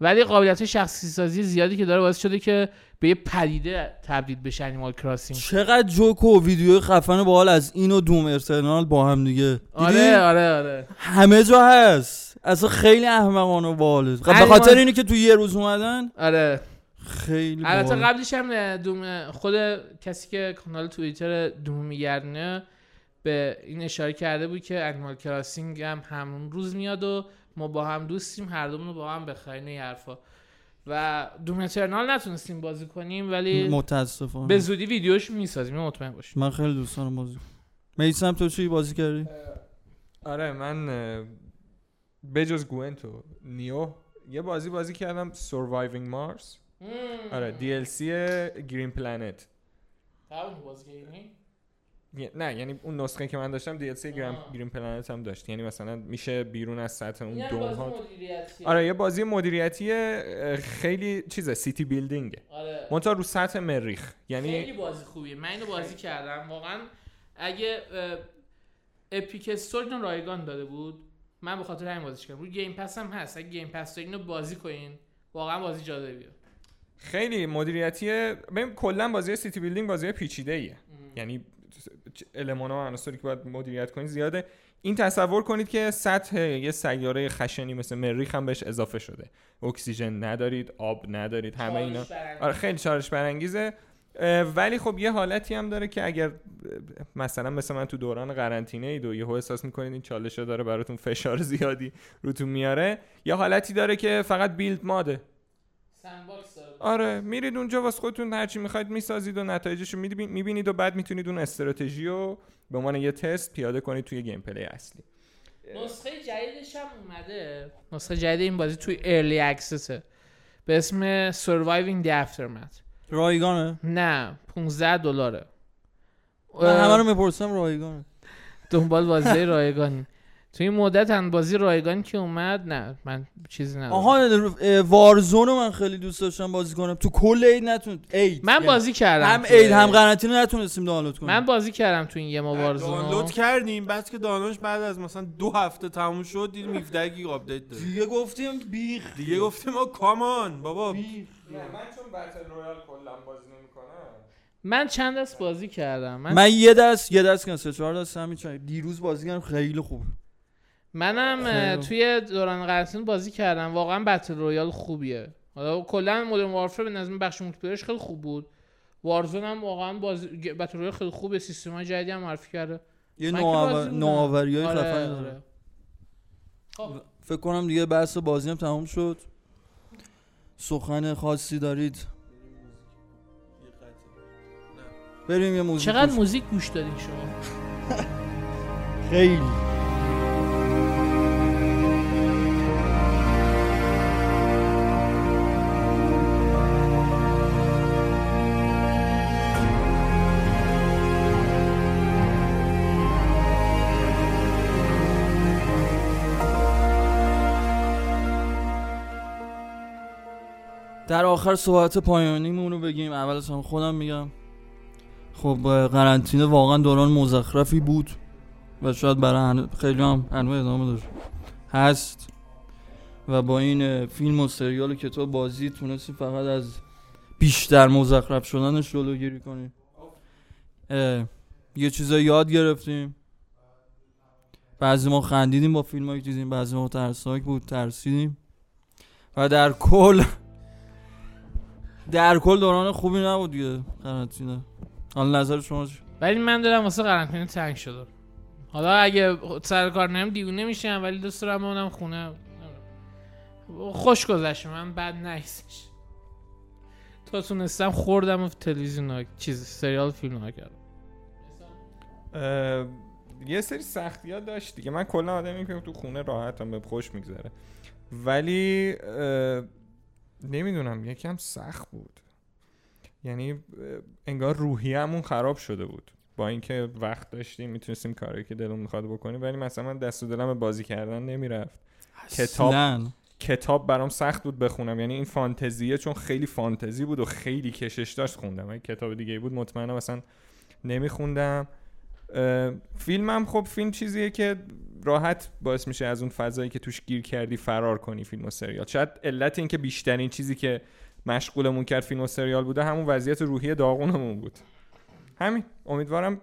ولی قابلیت شخصی سازی زیادی که داره باعث شده که به یه پدیده تبدیل بشه انیمال کراسینگ چقدر جوک و ویدیو خفن باحال از این و دوم ارترنال با هم دیگه؟ آره آره آره. همه جا هست. اصلا خیلی احمقانه و باحاله خب به خاطر اینی که تو یه روز اومدن آره. خیلی البته. قبلش هم دوم خود کسی که کانال توییتر دوم میگردنه به این اشاره کرده بود که انیمال کراسینگ هم همون روز میاد و ما با هم دوستیم هر دومون رو با هم بخرین این حرفا. و دوم اترنال نتونستیم بازی کنیم ولی متاسفانه. به زودی ویدیوش می‌سازیم. مطمئن باشیم. من خیلی دوست دارم بازی میسم تو چی بازی کردی؟ آره من بجز گوئنتو نیو یه بازی بازی کردم Surviving Mars. آره DLC گرین پلنت. بازی کردی؟ نه یعنی اون نسخه که من داشتم DLC آه. گرین پلنت هم داشت. یعنی مثلا میشه بیرون از سطح اون دوم بازی ها. آره یه بازی مدیریتی خیلی چیزه city building ه آره. منتها رو سطح مریخ. خیلی یعنی بازی خوبیه. من اینو بازی کردم. واقعا اگه Epic Store اینو رایگان داده بود من به خاطر همین بازیش کردم. روی Game Pass هم هست. اگه Game Pass دارین اینو بازی کنین. واقعا بازی جالبیه. خیلی مدیریتی ببین کلا بازی city building بازی پیچیده ایه یعنی المانا و عناصری که باید مدیریت کنید زیاده. این تصور کنید که سطح یه سیاره خشنی مثل مریخ هم بهش اضافه شده. اکسیژن ندارید آب ندارید همه اینا. آره خیلی چالش برانگیزه. ولی خب یه حالتی هم داره که اگر مثلا مثل من تو دوران قرنطینه اید و یهو احساس می‌کنید این چالش داره براتون فشار زیادی روتون میاره یه حالتی داره که فقط build mode ه. sandbox. داره. آره میرید اونجا واسه خودتون هرچی می‌خواید می‌سازید و نتایجش رو می‌بینید و بعد می‌تونید اون استراتژی رو به عنوان یه تست پیاده کنید توی gameplay اصلی. نسخه جدیدش هم اومده. نسخه جدید این بازی توی early access ه به اسم Surviving the Aftermath. رایگانه؟ نه 15 دلاره. من همه رو می‌پرسم رایگانه. دنبال بازی رایگانی. تو این مدت هم بازی رایگان که اومد؟ نه من چیزی ندارم. آها Warzone رو من خیلی دوست داشتم بازی کنم. تو کل عید نتون عید من یعنی بازی کردم هم عید هم قرنطینه نتونستیم دانلود کنیم. من بازی کردم تو این یه ماه دانلود Warzone کردیم بعد که دانلودش بعد از مثلا دو هفته تموم شد دیدیم 17 گیگ update داره. دیگه گفتیم بیخی دیگه گفتیم ما come on بابا. من چون battle royale کلا بازی نمی‌کنم. من چند دست بازی کردم؟ من, من یه دست یه دست کنم سه چهار دست همین چند دیروز بازی کردم خیلی خوب. منم. توی دوران قرنطینه بازی کردم. واقعا battle royale خوبیه. حالا کلا Modern Warfare به نظر بخش multi خیلی خوب بود. وارزون هم واقعا بازی گ- بتل رویال خیلی خوبه. سیستم های جدیدی هم معرفی کرده. یه. نوآوری های آره، آره. داره. خب، فکر کنم دیگه بحث بازی هم تموم شد. سخن خاصی دارید؟ بریم یه موزیک چقدر موزیک گوش دادین شما؟ [LAUGHS] خیلی. در آخر صحبت پایانیمون رو بگیم. اول از خودم میگم. خب قرنطینه واقعا دوران مزخرفی بود و شاید برای خیلی هم هنوز ادامه داره. هست. و با این فیلم و سریال و کتاب بازی تونستیم فقط از بیشتر مزخرف شدنش جلوگیری کنیم یه چیزا یاد گرفتیم. بعضی ما خندیدیم با فیلم هایی دیدیم بعضی ما ترسناک بود ترسیدیم. و در کل در کل دوران خوبی نبود دیگه قرنطینه. حالا نظر شما چیه؟ ولی من دارم واسه قرنطینه تنگ شده. حالا اگه سر کار نرم دیوونه میشم ولی دوست دارم بمونم خونه. خوش گذشت من بد نیستش. تا تونستم خوردم و تلویزیون ها چیز سریال فیلم ها کردم. یه سری سختی ها داشت دیگه. من کلا آدمی که تو خونه راحتم به خوش میگذره. ولی اه، نمی‌دونم یکم سخت بود. یعنی انگار روحیه‌مون خراب شده بود. با اینکه وقت داشتیم می‌تونستیم کاری که دلمون می‌خواد بکنیم ولی مثلا من دست و دلم به بازی کردن نمی‌رفت. کتاب. کتاب برام سخت بود بخونم. یعنی این فانتزیه چون خیلی فانتزی بود و خیلی کشش داشت خوندم. اگه کتاب دیگه بود مطمئنم مثلا نمیخوندم. فیلمم خب فیلم چیزیه که راحت باعث میشه از اون فضایی که توش گیر کردی فرار کنی فیلم و سریال. شاید علت این که بیشترین چیزی که مشغولمون کرد فیلم و سریال بوده همون وضعیت روحی داغونمون بود. همین. امیدوارم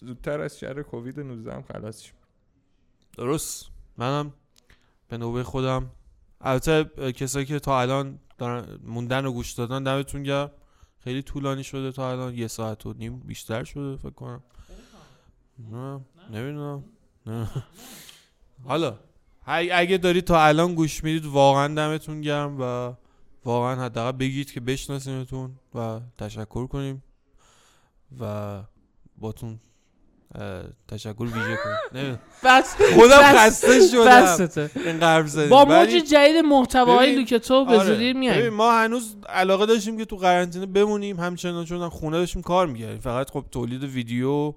زودتر از شر کووید 19 هم خلاص شیم. درست. منم به نوبه خودم. البته کسایی که تا الان دارن موندن و گوش دادن دمتون گرم. خیلی طولانی شده تا الان. یه ساعت و نیم بیشتر شده فکر کنم. نه. نمی‌دونم. [LAUGHS] حالا اگه دارید تا الان گوش می‌دید واقعا دمتون گرم و واقعا حداقل بگید که بشناسیمتون و تشکر کنیم و باتون تشکر ویژه کنیم. [LAUGHS] بس خودم بس- خسته شدم. این قرب زدیم با موج جدید محتواهای ببین، لوکتو به آره. زودی میایم. ما هنوز علاقه داشتیم که تو قرنطینه بمونیم همچنان چون خونه داشتیم کار می‌کردیم. فقط خب تولید ویدیو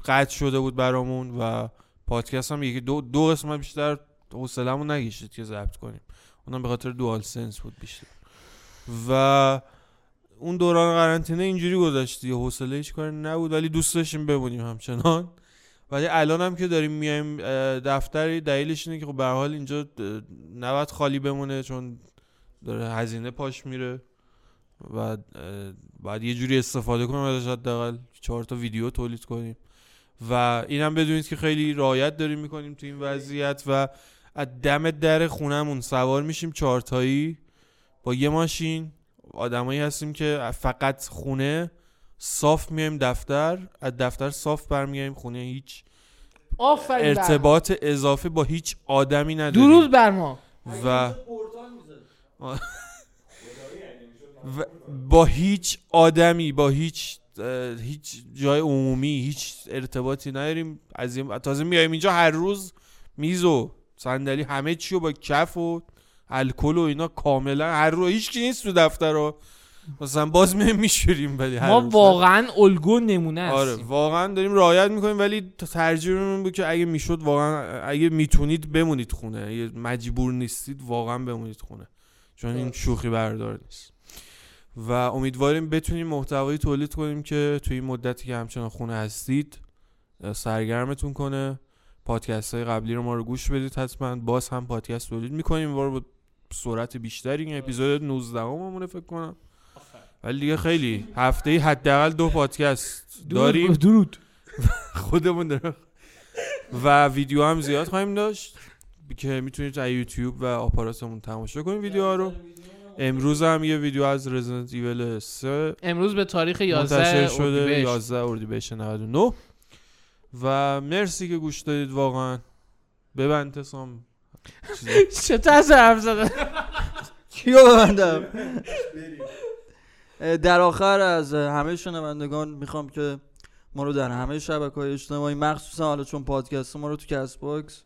قطع شده بود برامون و پادکست هم یکی دو, دو قسمت بیشتر حوصله‌مون نگشتید که ضبط کنیم. اونم به خاطر دوال سنس بود بیشتر. و اون دوران قرنطینه اینجوری گذشت حوصله هیچ کاری نبود ولی دوست داشتیم بمونیم همچنان. ولی الان هم که داریم میایم دفتری دلیلش اینه که خب به حال اینجا نباید خالی بمونه چون داره هزینه پاش میره و باید یه جوری استفاده کنیم ازش حداقل. چهار تا ویدیو تولید کنیم. و اینم بدونید که خیلی رعایت داریم می‌کنیم تو این وضعیت و از دم در خونهمون سوار میشیم چهارتایی با یه ماشین. آدمایی هستیم که فقط خونه صاف میایم دفتر از دفتر صاف برمیایم خونه هیچ آفرین بر. ما. ارتباط اضافه با هیچ آدمی نداریم. درود بر ما. و [LAUGHS] و با هیچ آدمی با هیچ هیچ جای عمومی هیچ ارتباطی نداریم. از این تازه میایم اینجا هر روز میز و صندلی همه چی رو با کف و الکل و اینا کاملا هر روز هیچ کی نیست تو دفتر رو. مثلا باز میایم میشوریم ولی ما. واقعا الگو نمونه آره هستیم. واقعا داریم رعایت می‌کنیم ولی ترجیحمون بود که اگه می‌شد واقعا اگه می‌تونید بمونید خونه. اگه مجبور نیستید واقعا بمونید خونه. چون این شوخی بردار نیست. و امیدواریم بتونیم محتوایی تولید کنیم که توی این مدتی که همچنان خونه هستید سرگرمتون کنه. پادکست های قبلی رو ما رو گوش بدید حتما. باز هم پادکست تولید می‌کنیم. بار با سرعت بیشتری این اپیزود 19 همونه فکر کنم. ولی دیگه خیلی هفته ای حداقل دو پادکست داریم. درود. [LAUGHS] خودمون دارم و ویدیو هم زیاد خواهیم داشت که می‌تونید از یوتیوب و آپاراتمون تماشا کنید ویدیوها رو. امروز هم یه ویدیو از Resident Evil 3 امروز به تاریخ منتشر 11 شده اردیبهشت. 11 اردیبهشت 99 و مرسی که گوش دادید واقعا. ببند تسام چه طرز حرف زدن کیو ببندم؟ در آخر از همه شنوندگان می‌خوام که ما رو در همه شبکه های اجتماعی مخصوصا حالا چون پادکست ما رو تو Castbox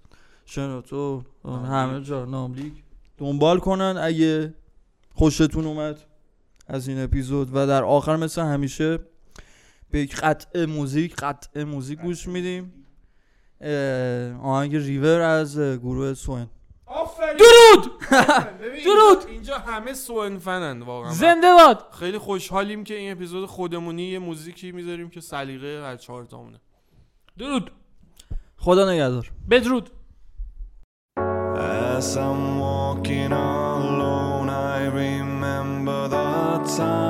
شنوتو همه جا ناملیک دنبال کنن. اگه خوشتون اومد از این اپیزود و در آخر مثل همیشه به یک قطعه موزیک قطعه موزیک گوش میدیم. آهنگ ریور از گروه سوئن. درود! [LAUGHS] درود! اینجا همه سوئن فنن واقعا. زنده باد! خیلی خوشحالیم که این اپیزود خودمونی یه موزیکی می‌ذاریم که سلیقه هر چهار تامونه. درود! خدا نگهدار. بدرود! As I'm walking alone, sun.